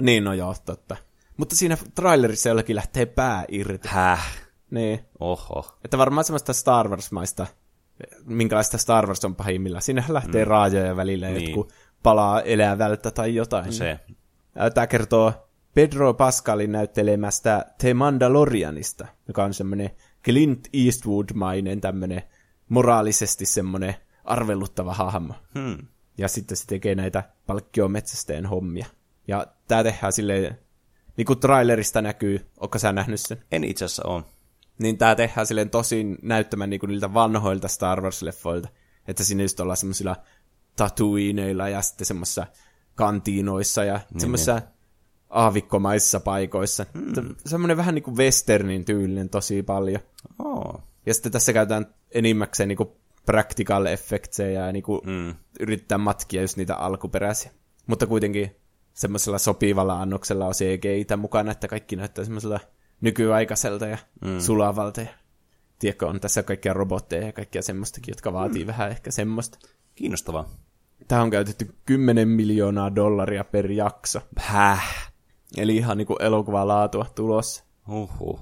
Niin, no joo, totta. Mutta siinä trailerissa jollakin lähtee pää irti. Häh? Niin. Oho. Että varmaan semmoista Star Wars-maista, minkälaista Star Wars on pahimmillaan. Siinähän lähtee mm. raajoja välillä, Niin. niin. jotkut palaa elävältä tai jotain. Se. Tämä kertoo Pedro Pascalin näyttelemästä The Mandalorianista, joka on semmoinen Clint Eastwood-mainen tämmöinen moraalisesti semmoinen arveluttava hahmo. Hmm. Ja sitten se tekee näitä palkkiometsästäjän hommia. Ja tää tehdään silleen, niin kuin trailerista näkyy, ootko sä nähnyt sen? En itse asiassa ole. Niin tää tehdään silleen tosin näyttämään niin kuin niiltä vanhoilta Star Wars-leffoilta. Että siinä just ollaan semmoisilla tatuiineilla ja sitten semmoisissa kantiinoissa ja niin, semmoisissa aavikkomaisissa paikoissa. Mm. Semmoinen vähän niin kuin westernin tyylinen tosi paljon. Oh. Ja sitten tässä käytetään enimmäkseen niinku practical effectseja ja niinku Mm. yrittää matkia just niitä alkuperäisiä. Mutta kuitenkin semmoisella sopivalla annoksella on CGI mukana, että kaikki näyttää semmoisella nykyaikaiselta ja mm. sulavalta ja tiedätkö, on tässä kaikkia robotteja ja kaikkia semmoistakin, jotka vaatii mm. vähän ehkä semmoista. Kiinnostavaa. Tämä on käytetty 10 miljoonaa dollaria per jakso. Häh? Eli ihan niinku elokuvalaatua tulossa. Uhuh.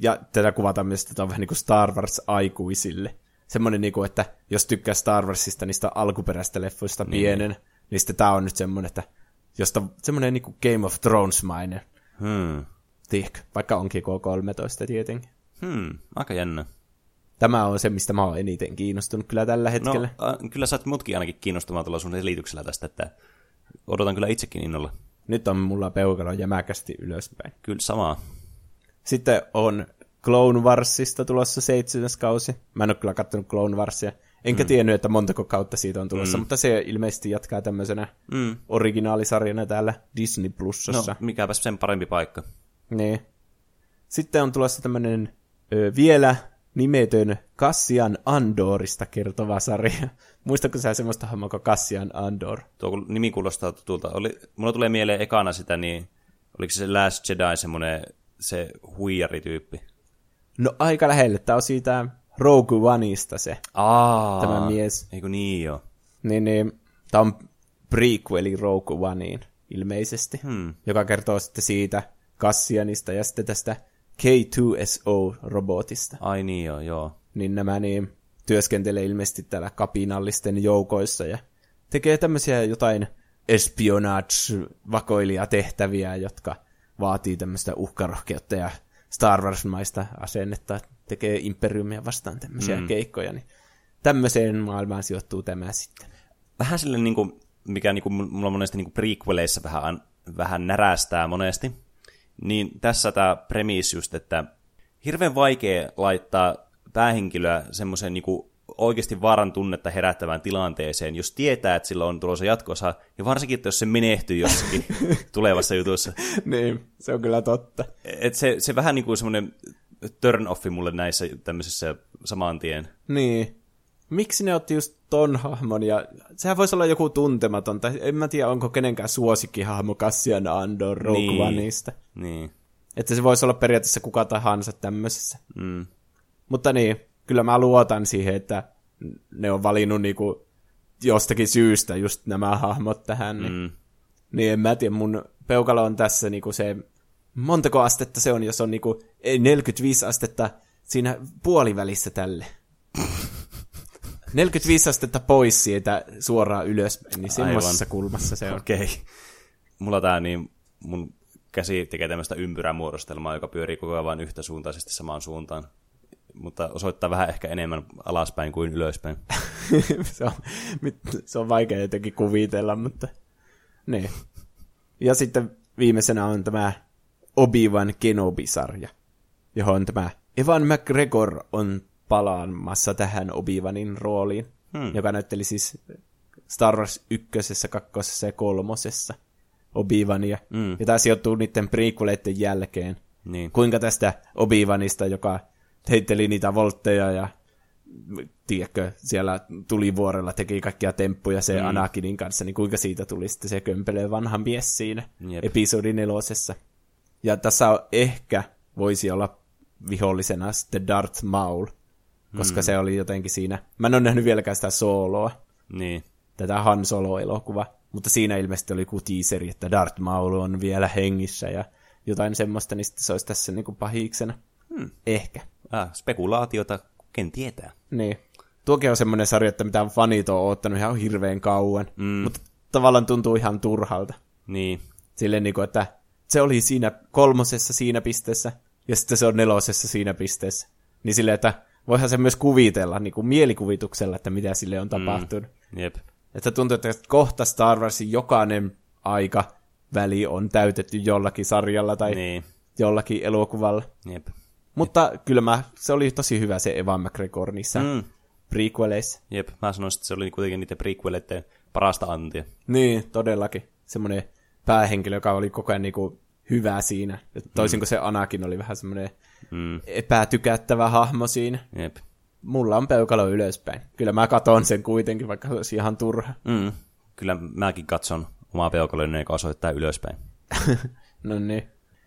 Ja tätä kuvataan myös, että tämä on vähän niin kuin Star Wars aikuisille. Semmoinen, niin kuin, että jos tykkää Star Warsista niistä alkuperäistä leffoista niin. pienen, niin sitten tämä on nyt semmoinen, että josta semmoinen niin kuin Game of Thrones-mainen. Hmm. Tiedätkö, vaikka onkin K13 tietenkin. Hmm. Aika jännä. Tämä on se, mistä mä oon eniten kiinnostunut kyllä tällä hetkellä. No, äh, kyllä sä oot mutkin ainakin kiinnostumaan tuolla sun selityksellä tästä, että odotan kyllä itsekin innolla. Nyt on mulla peukalo jämäkästi ylöspäin. Kyllä samaa. Sitten on Clone Warsista tulossa seitsemäs kausi. Mä en ole kyllä kattonut Clone Warsia. Enkä mm. tiennyt, että montako kautta siitä on tulossa, mm. mutta se ilmeisesti jatkaa tämmöisenä mm. originaalisarjana täällä Disney Plusassa. No, mikäpäs sen parempi paikka. Niin. Sitten on tulossa tämmöinen ö, vielä nimetön Cassian Andorista kertova sarja. Muistatko sä semmoista hahmoa kuin Cassian Andor? Tuo nimi kuulostaa tutulta. Oli, mulla tulee mieleen ekana sitä, niin oliko se Last Jedi semmoinen se huijarityyppi? No aika lähelle. Tämä on siitä Rogue Oneista se, Aa, tämä mies. Eikö niin jo? Niin, niin tämä on prequeli Rogue Oneiin ilmeisesti, Hmm. joka kertoo sitten siitä Cassianista ja sitten tästä K2SO-robotista. Ai niin jo, joo. Niin nämä niin työskentelee ilmeisesti täällä kapinallisten joukoissa ja tekee tämmöisiä jotain espionage-vakoilijatehtäviä, jotka vaatii tämmöistä uhkarohkeutta ja Star Wars-maista asennetta, tekee imperiumia vastaan tämmöisiä mm. keikkoja, niin tämmöiseen maailmaan sijoittuu tämä sitten. Vähän sille, niin kuin, mikä niin kuin, mulla monesti niin kuin prequeleissa vähän, vähän närästää monesti, niin tässä tämä premis just, että hirveän vaikea laittaa päähenkilöä semmoiseen niin oikeasti vaaran tunnetta herättävään tilanteeseen, jos tietää, että sillä on tulossa jatkossa, ja varsinkin, että jos se menehtyy jossakin tulevassa jutussa. niin, se on kyllä totta. Et se, se vähän niin kuin semmoinen turn offi mulle näissä tämmöisissä saman tien. Niin. Miksi ne otti just ton hahmon, ja sehän voisi olla joku tuntematon, tai en mä tiedä, onko kenenkään suosikkihahmo Cassian Andor Rogue Niin. Niin. Että se voisi olla periaatteessa kuka tahansa tämmöisessä. Mm. Mutta niin, kyllä mä luotan siihen, että ne on valinnut niinku jostakin syystä just nämä hahmot tähän. Niin, Mm. niin en mä tiedä, mun peukalo on tässä niinku se, montako astetta se on, jos on niinku ei, 45 astetta siinä puolivälissä tälle. 45 astetta pois siitä suoraan ylöspäin, niin semmoisessa kulmassa se on. Okei. Okay. Mulla tää niin, mun käsi tekee tämmöistä ympyrämuodostelmaa, joka pyörii koko ajan vain yhtäsuuntaisesti samaan suuntaan. Mutta osoittaa vähän ehkä enemmän alaspäin kuin ylöspäin. se, on, se on vaikea jotenkin kuvitella, mutta niin. Ja sitten viimeisenä on tämä Obi-Wan Kenobi-sarja, johon tämä Evan McGregor on palaamassa tähän Obi-Wanin rooliin, hmm. joka näytteli siis Star Wars ykkösessä, kakkosessa ja kolmosessa Obi-Wania. Mm. Ja tämä sijoittuu niiden prequeleiden jälkeen. Niin. Kuinka tästä Obi-Wanista, joka heitteli niitä voltteja ja tiedätkö, siellä tulivuorella teki kaikkia temppuja se mm. Anakinin kanssa, niin kuinka siitä tuli sitten se kömpelee vanha mies siinä Jep. episodi nelosessa. Ja tässä on ehkä voisi olla vihollisena sitten Darth Maul, koska mm. se oli jotenkin siinä, mä en ole nähnyt vieläkään sitä sooloa, Niin. tätä Han Solo-elokuva, mutta siinä ilmeisesti oli joku teaseri, että Darth Maul on vielä hengissä ja jotain semmoista, niin sitten se olisi tässä niin kuin pahiksena. Hmm. Ehkä. Ah, spekulaatiota, ken tietää. Niin. Tuokin on semmoinen sarja, että mitä fanit on oottanut ihan hirveän kauan, mm. mutta tavallaan tuntuu ihan turhalta. Niin. Silleen niin kuin, että se oli siinä kolmosessa siinä pisteessä, ja sitten se on nelosessa siinä pisteessä. Niin silleen, että voihan se myös kuvitella niin kuin mielikuvituksella, että mitä sille on tapahtunut. Mm. Jep. Että tuntuu, että kohta Star Warsin jokainen aika väli on täytetty jollakin sarjalla tai Niin. jollakin elokuvalla. Jep. Mutta kyllä mä, se oli tosi hyvä se Evan McGregor niissä mm. Mm. prequeleissa. Jep. Mä sanoisin, että se oli kuitenkin niiden prequeleiden parasta antia. Niin, todellakin. Semmoinen päähenkilö, joka oli koko ajan niinku hyvä siinä. Toisin kuin se Anakin oli vähän semmoinen Mm. epätykättävä hahmo siinä. Jep. Mulla on peukalo ylöspäin. Kyllä mä katon sen kuitenkin, vaikka se olisi ihan turha. Mm. Kyllä mäkin katson omaa peukaloni, joka osoittaa ylöspäin. no niin.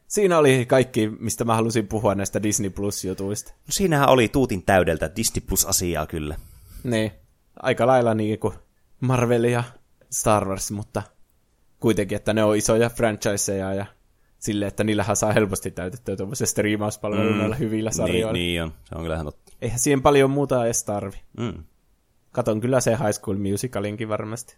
Siinä oli kaikki, mistä mä halusin puhua näistä Disney Plus-jutuista. No siinähän oli tuutin täydeltä Disney Plus-asiaa kyllä. Niin, aika lailla niin kuin Marvel ja Star Wars, mutta kuitenkin, että ne on isoja franchiseja ja sille, että niillähän saa helposti täytettyä tuollaisen striimauspalvelun mm. hyvillä sarjoilla. Niin, niin on, se on kyllä ihan totta. Eihän siihen paljon muuta edes tarvi. Mm. Katon kyllä se High School Musicalinkin varmasti.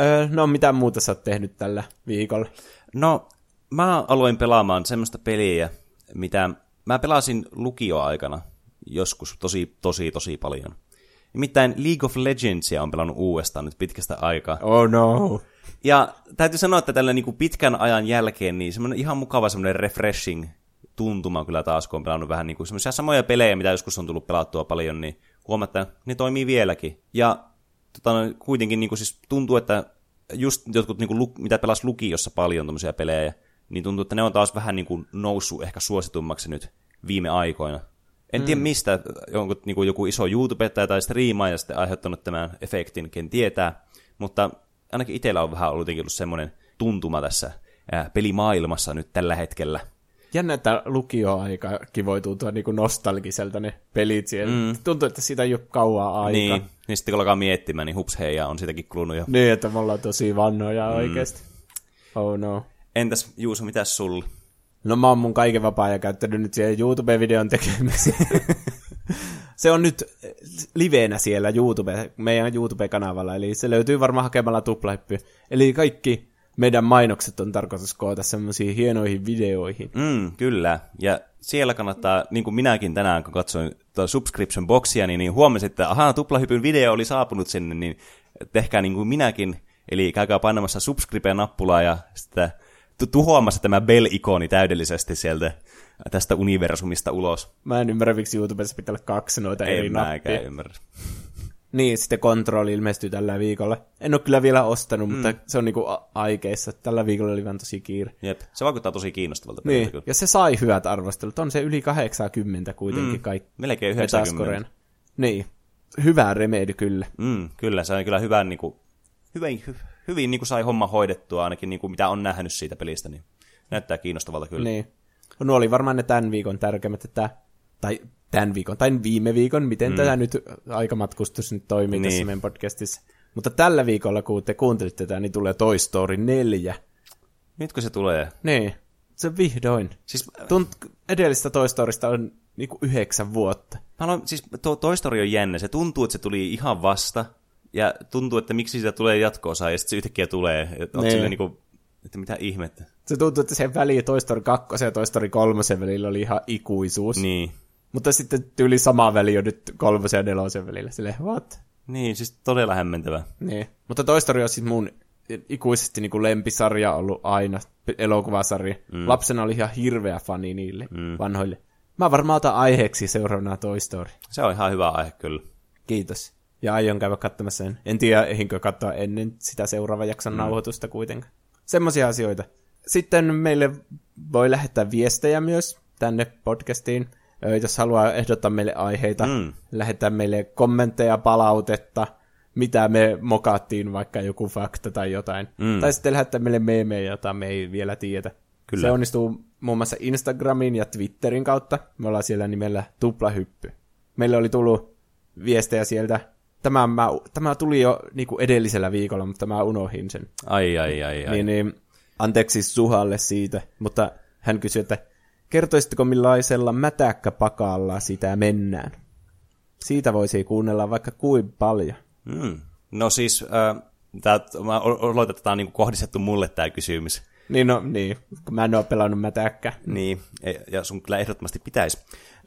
Öö, no, mitä muuta sä oot tehnyt tällä viikolla? No, mä aloin pelaamaan semmoista peliä, mitä mä pelasin lukioaikana joskus tosi, tosi, tosi paljon. Nimittäin League of Legendsia on pelannut uudestaan nyt pitkästä aikaa. Oh no. Ja täytyy sanoa, että tällä niin kuin pitkän ajan jälkeen niin semmoinen ihan mukava semmoinen refreshing tuntuma kyllä taas, kun on pelannut vähän niin kuin semmoisia samoja pelejä, mitä joskus on tullut pelattua paljon, niin huomaa, että ne toimii vieläkin. Ja tota, kuitenkin niin kuin siis tuntuu, että just jotkut, niin kuin, mitä pelas lukiossa paljon tämmöisiä pelejä, niin tuntuu, että ne on taas vähän niin kuin noussut ehkä suositummaksi nyt viime aikoina. En mm. tiedä mistä, onko niin kuin joku iso YouTubettaja tai striimaaja sitten aiheuttanut tämän efektin, ken tietää, mutta ainakin itsellä on vähän ollut jotenkin ollut semmoinen tuntuma tässä ää, pelimaailmassa nyt tällä hetkellä. Jännä, että lukioaikakin voi tuntua niin kuin nostalgiselta ne pelit siellä. Mm. Tuntuu, että siitä ei ole kauaa aikaa. Niin, niin sitten kun alkaa miettimään, niin hups heija on siitäkin kulunut jo. Niin, että me ollaan tosi vannoja mm. oikeasti. Oh no. Entäs Juuso, mitäs sulle? No mä oon mun kaiken vapaa ja käyttänyt nyt siihen YouTube-videon tekemiseen. se on nyt liveenä siellä YouTube, meidän YouTube-kanavalla, eli se löytyy varmaan hakemalla tuplahyppy. Eli kaikki meidän mainokset on tarkoitus koota semmoisiin hienoihin videoihin. Mm, kyllä, ja siellä kannattaa, niin kuin minäkin tänään, kun katsoin tuo subscription boxia, niin, niin huomasin, että ahaa, tuplahypyn video oli saapunut sinne, niin tehkää niin kuin minäkin, eli käykää painamassa subscribe-nappulaa ja sitä tuhoamassa tämä bell-ikoni täydellisesti sieltä tästä universumista ulos. Mä en ymmärrä, miksi YouTubessa pitää olla kaksi noita en eri nappia. En ymmärrä. Niin, sitten Control ilmestyy tällä viikolla. En ole kyllä vielä ostanut, mm. mutta se on niinku aikeissa. Tällä viikolla oli vaan tosi kiire. Jep, se vaikuttaa tosi kiinnostavalta. Niin, kyllä. ja se sai hyvät arvostelut. On se yli 80 kuitenkin mm. kaikki. Melkein 90. Niin, hyvä remedy kyllä. Mm, kyllä, se on kyllä hyvä, niin kuin, hyvin, hy, hyvin niin kuin sai homma hoidettua ainakin niin kuin mitä on nähnyt siitä pelistä. Niin näyttää kiinnostavalta kyllä. Niin. No oli varmaan ne tämän viikon tärkeimmät, että, tai tämän viikon, tai viime viikon, miten mm. tämä nyt aikamatkustus nyt toimii niin. tässä meidän podcastissa. Mutta tällä viikolla, kun te kuuntelitte tätä, niin tulee Toy Story 4. Nytkö se tulee? Niin, se vihdoin. Siis, Tunt, edellistä Toy Storysta on niinku yhdeksän vuotta. Mä aloin, siis to, Toy Story on jännä. Se tuntuu, että se tuli ihan vasta. Ja tuntuu, että miksi siitä tulee jatko-osa, ja sitten se yhtäkkiä tulee. Että, niin. niinku, että mitä ihmettä. Se tuntuu, että sen väli Toy Story 2 ja Toy Story 3 välillä oli ihan ikuisuus. Niin. Mutta sitten tyyli sama väli on nyt kolmosen ja nelosen välillä. Silleen, what? Niin, siis todella hämmentävä. Niin. Mutta Toy Story on siis mun ikuisesti niin kuin lempisarja ollut aina, elokuvasarja. Mm. Lapsena oli ihan hirveä fani niille mm. vanhoille. Mä varmaan otan aiheeksi seuraavana Toy Story. Se on ihan hyvä aihe kyllä. Kiitos. Ja aion käydä katsomassa sen. En tiedä, ehinkö katsoa ennen sitä seuraavan jakson mm. nauhoitusta kuitenkaan. Semmoisia asioita. Sitten meille voi lähettää viestejä myös tänne podcastiin jos haluaa ehdottaa meille aiheita, mm. lähettää meille kommentteja, palautetta, mitä me mokattiin, vaikka joku fakta tai jotain. Mm. Tai sitten lähettää meille meemejä, jota me ei vielä tiedetä. Kyllä. Se onnistuu muun muassa Instagramin ja Twitterin kautta. Me ollaan siellä nimellä Tuplahyppy. Meille oli tullut viestejä sieltä. Tämä, mä, tämä tuli jo niin kuin edellisellä viikolla, mutta mä unohdin sen. Ai, ai, ai, ai. Niin, niin, anteeksi Suhalle siitä, mutta hän kysyi, että Kertoisitteko millaisella mätäkkäpakalla sitä mennään? Siitä voisi kuunnella vaikka kuin paljon. Mm. No siis, äh, tää, mä oletan, että tämä on niin kohdistettu mulle tämä kysymys. Niin, no niin, mä en ole pelannut mätäkkä. Niin, e, ja sun kyllä ehdottomasti pitäisi.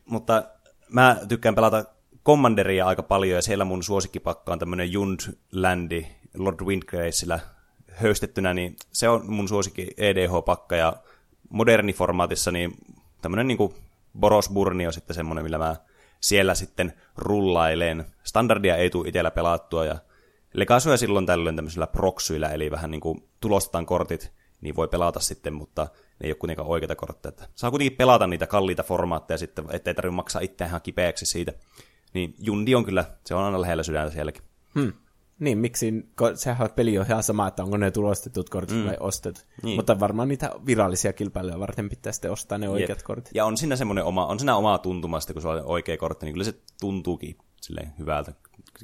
Mutta mä tykkään pelata Commanderia aika paljon, ja siellä mun suosikkipakka on tämmöinen Jundlandi Lord Windgracella höystettynä, niin se on mun suosikki EDH-pakka, ja moderniformaatissa niin tämmöinen niin Boros Burni on sitten semmoinen, millä mä siellä sitten rullailen. Standardia ei tule itsellä pelattua ja Legasuja silloin tällöin tämmöisillä proxyillä, eli vähän niin kuin tulostetaan kortit, niin voi pelata sitten, mutta ne ei ole kuitenkaan oikeita kortteja. Saa kuitenkin pelata niitä kalliita formaatteja sitten, ettei tarvitse maksaa itse ihan kipeäksi siitä. Niin Jundi on kyllä, se on aina lähellä sydäntä sielläkin. Hmm. Niin, miksi, sehän peli on ihan sama, että onko ne tulostetut kortit mm. vai ostetut. Niin. Mutta varmaan niitä virallisia kilpailuja varten pitää sitten ostaa ne oikeat Jep. kortit. Ja on siinä semmoinen oma, on siinä oma tuntuma, sitten kun sulla on oikea kortti, niin kyllä se tuntuukin silleen hyvältä.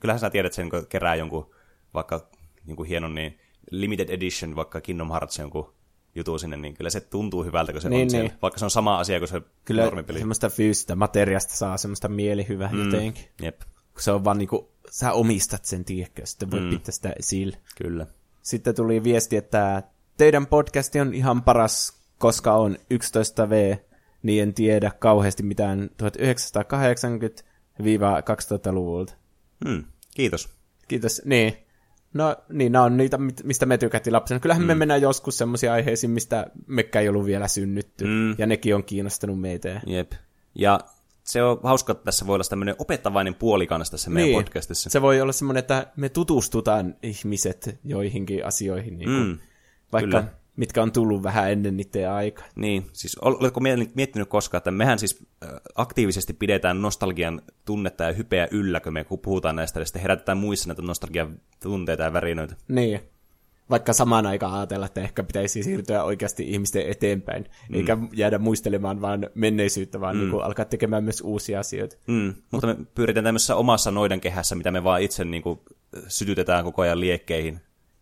Kyllähän sä tiedät sen, kun kerää jonkun vaikka jonkun hienon niin limited edition, vaikka Kingdom Hearts jonkun jutu sinne, niin kyllä se tuntuu hyvältä, kun se Niin, on siellä. niin. Vaikka se on sama asia kuin se Kyllä normipeli. semmoista fyysistä materiasta saa semmoista mielihyvää mm. jotenkin. Jep, Kun se on vaan niinku, sä omistat sen, tiedätkö, sitten voi mm. pitää sitä esille. kyllä. Sitten tuli viesti, että teidän podcasti on ihan paras, koska on 11V, niin en tiedä kauheasti mitään 1980-2000-luvulta. Hmm, kiitos. Kiitos. Niin. No niin, nämä on niitä, mistä me tykättiin lapsena. Kyllähän mm. me mennään joskus semmoisiin aiheisiin, mistä mekkä ei ollut vielä synnytty. Mm. Ja nekin on kiinnostanut meitä. Jep. Ja se on hauska, että tässä voi olla tämmöinen opettavainen puoli kanssa tässä meidän Niin. podcastissa. Se voi olla semmoinen, että me tutustutaan ihmiset joihinkin asioihin, niin kuin, Mm, vaikka kyllä. Mitkä on tullut vähän ennen niiden aikaa. Niin, siis ol- oletko miettinyt, koskaan, että mehän siis aktiivisesti pidetään nostalgian tunnetta ja hypeä yllä, kun me kun puhutaan näistä, ja sitten herätetään muissa näitä nostalgian tunteita ja värinöitä. Niin. Vaikka samaan aikaan ajatella, että ehkä pitäisi siirtyä oikeasti ihmisten eteenpäin, mm. eikä jäädä muistelemaan vaan menneisyyttä, vaan mm. niin alkaa tekemään myös uusia asioita. Mm, mutta me pyritään tämmöisessä omassa noidan kehässä, mitä me vaan itse niin kuin, sytytetään koko ajan liekkeihin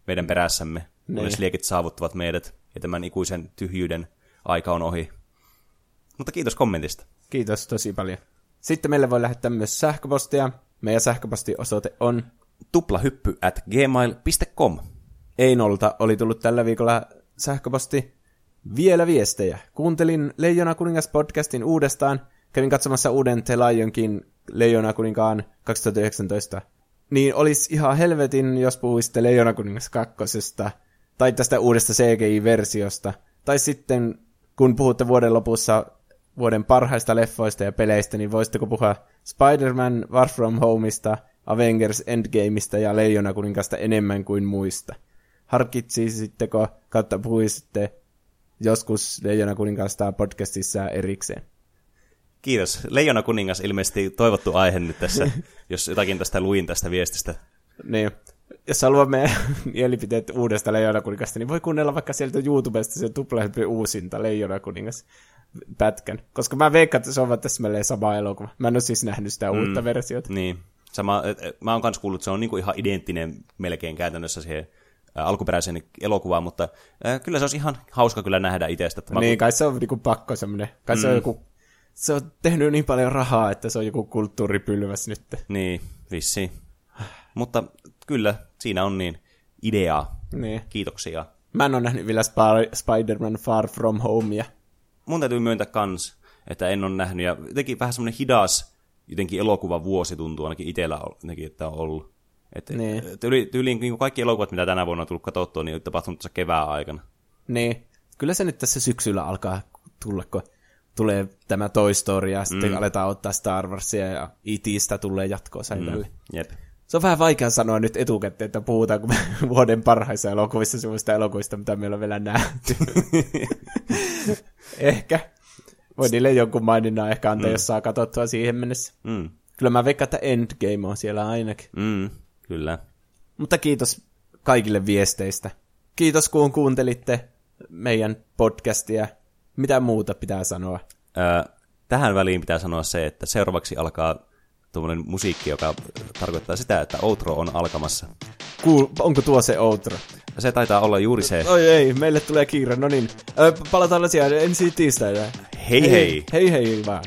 meidän perässämme, Niin. Kunnes liekit saavuttavat meidät, ja tämän ikuisen tyhjyyden aika on ohi. Mutta kiitos kommentista. Kiitos tosi paljon. Sitten meille voi lähettää myös sähköpostia. Meidän sähköpostiosoite on Tuplahyppy at gmail.com. Einolta oli tullut tällä viikolla sähköposti. Vielä viestejä. Kuuntelin Leijona kuningas podcastin uudestaan. Kävin katsomassa uuden The Lion King Leijona kuninkaan 2019. Niin olisi ihan helvetin, jos puhuisitte Leijona kuningas kakkosesta. Tai tästä uudesta CGI-versiosta. Tai sitten, kun puhutte vuoden lopussa vuoden parhaista leffoista ja peleistä, niin voisitteko puhua Spider-Man Far From Homeista, Avengers Endgameista ja Leijona kuninkasta enemmän kuin muista? Harkitsisitteko kautta puhuisitte joskus Leijona kuninkaasta podcastissa erikseen? Kiitos. Leijona kuningas ilmeisesti toivottu aihe nyt tässä, jos jotakin tästä luin tästä viestistä. Niin. Jos haluaa meidän mielipiteet uudesta Leijona kuningasta, niin voi kuunnella vaikka sieltä YouTubesta se tuplahyppy uusinta Leijona kuningas pätkän. Koska mä veikkaan, että se on täsmälleen sama elokuva. Mä en ole siis nähnyt sitä mm. uutta versiota. Niin. Sama, mä oon kans kuullut, että se on niinku ihan identtinen melkein käytännössä siihen ä, alkuperäiseen elokuvaan, mutta ä, kyllä se olisi ihan hauska kyllä nähdä itsestä. Että mä- Niin, kai se on niinku pakko semmoinen. Kai mm. se on joku... Se on tehnyt niin paljon rahaa, että se on joku kulttuuripylväs nyt. Niin, vissi. Mutta kyllä, siinä on niin ideaa. Niin. Kiitoksia. Mä en ole nähnyt vielä Sp- Spider-Man Far From Homea. Mun täytyy myöntää kans, että en ole nähnyt. Ja jotenkin vähän semmoinen hidas jotenkin elokuva vuosi tuntuu ainakin itsellä jotenkin, että on ollut. Että Niin. tyyli, tyyliin niin kuin kaikki elokuvat, mitä tänä vuonna on tullut katsottua, niin on tapahtunut tässä kevään aikana. Niin. Kyllä se nyt tässä syksyllä alkaa tulla, kun tulee tämä Toy Story ja sitten mm. aletaan ottaa Star Warsia ja E.T.stä tulee jatkoa sen mm. Jep. Se on vähän vaikea sanoa nyt etukäteen, että puhutaanko me vuoden parhaissa elokuvissa semmoista elokuvista, mitä meillä on vielä nähty. ehkä. Voi niille jonkun maininnan ehkä antaa, mm. jos saa katsottua siihen mennessä. Mm. Kyllä mä veikkaan, että Endgame on siellä ainakin. Mm. Kyllä. Mutta kiitos kaikille viesteistä. Kiitos kun kuuntelitte meidän podcastia. Mitä muuta pitää sanoa? Ö, tähän väliin pitää sanoa se, että seuraavaksi alkaa tuommoinen musiikki, joka tarkoittaa sitä, että outro on alkamassa. Kuul, onko tuo se outro? Se taitaa olla juuri se. Oi ei, meille tulee kiire. No niin, palataan asiaan ensi tiistaina. Hei hei! Hei hei vaan.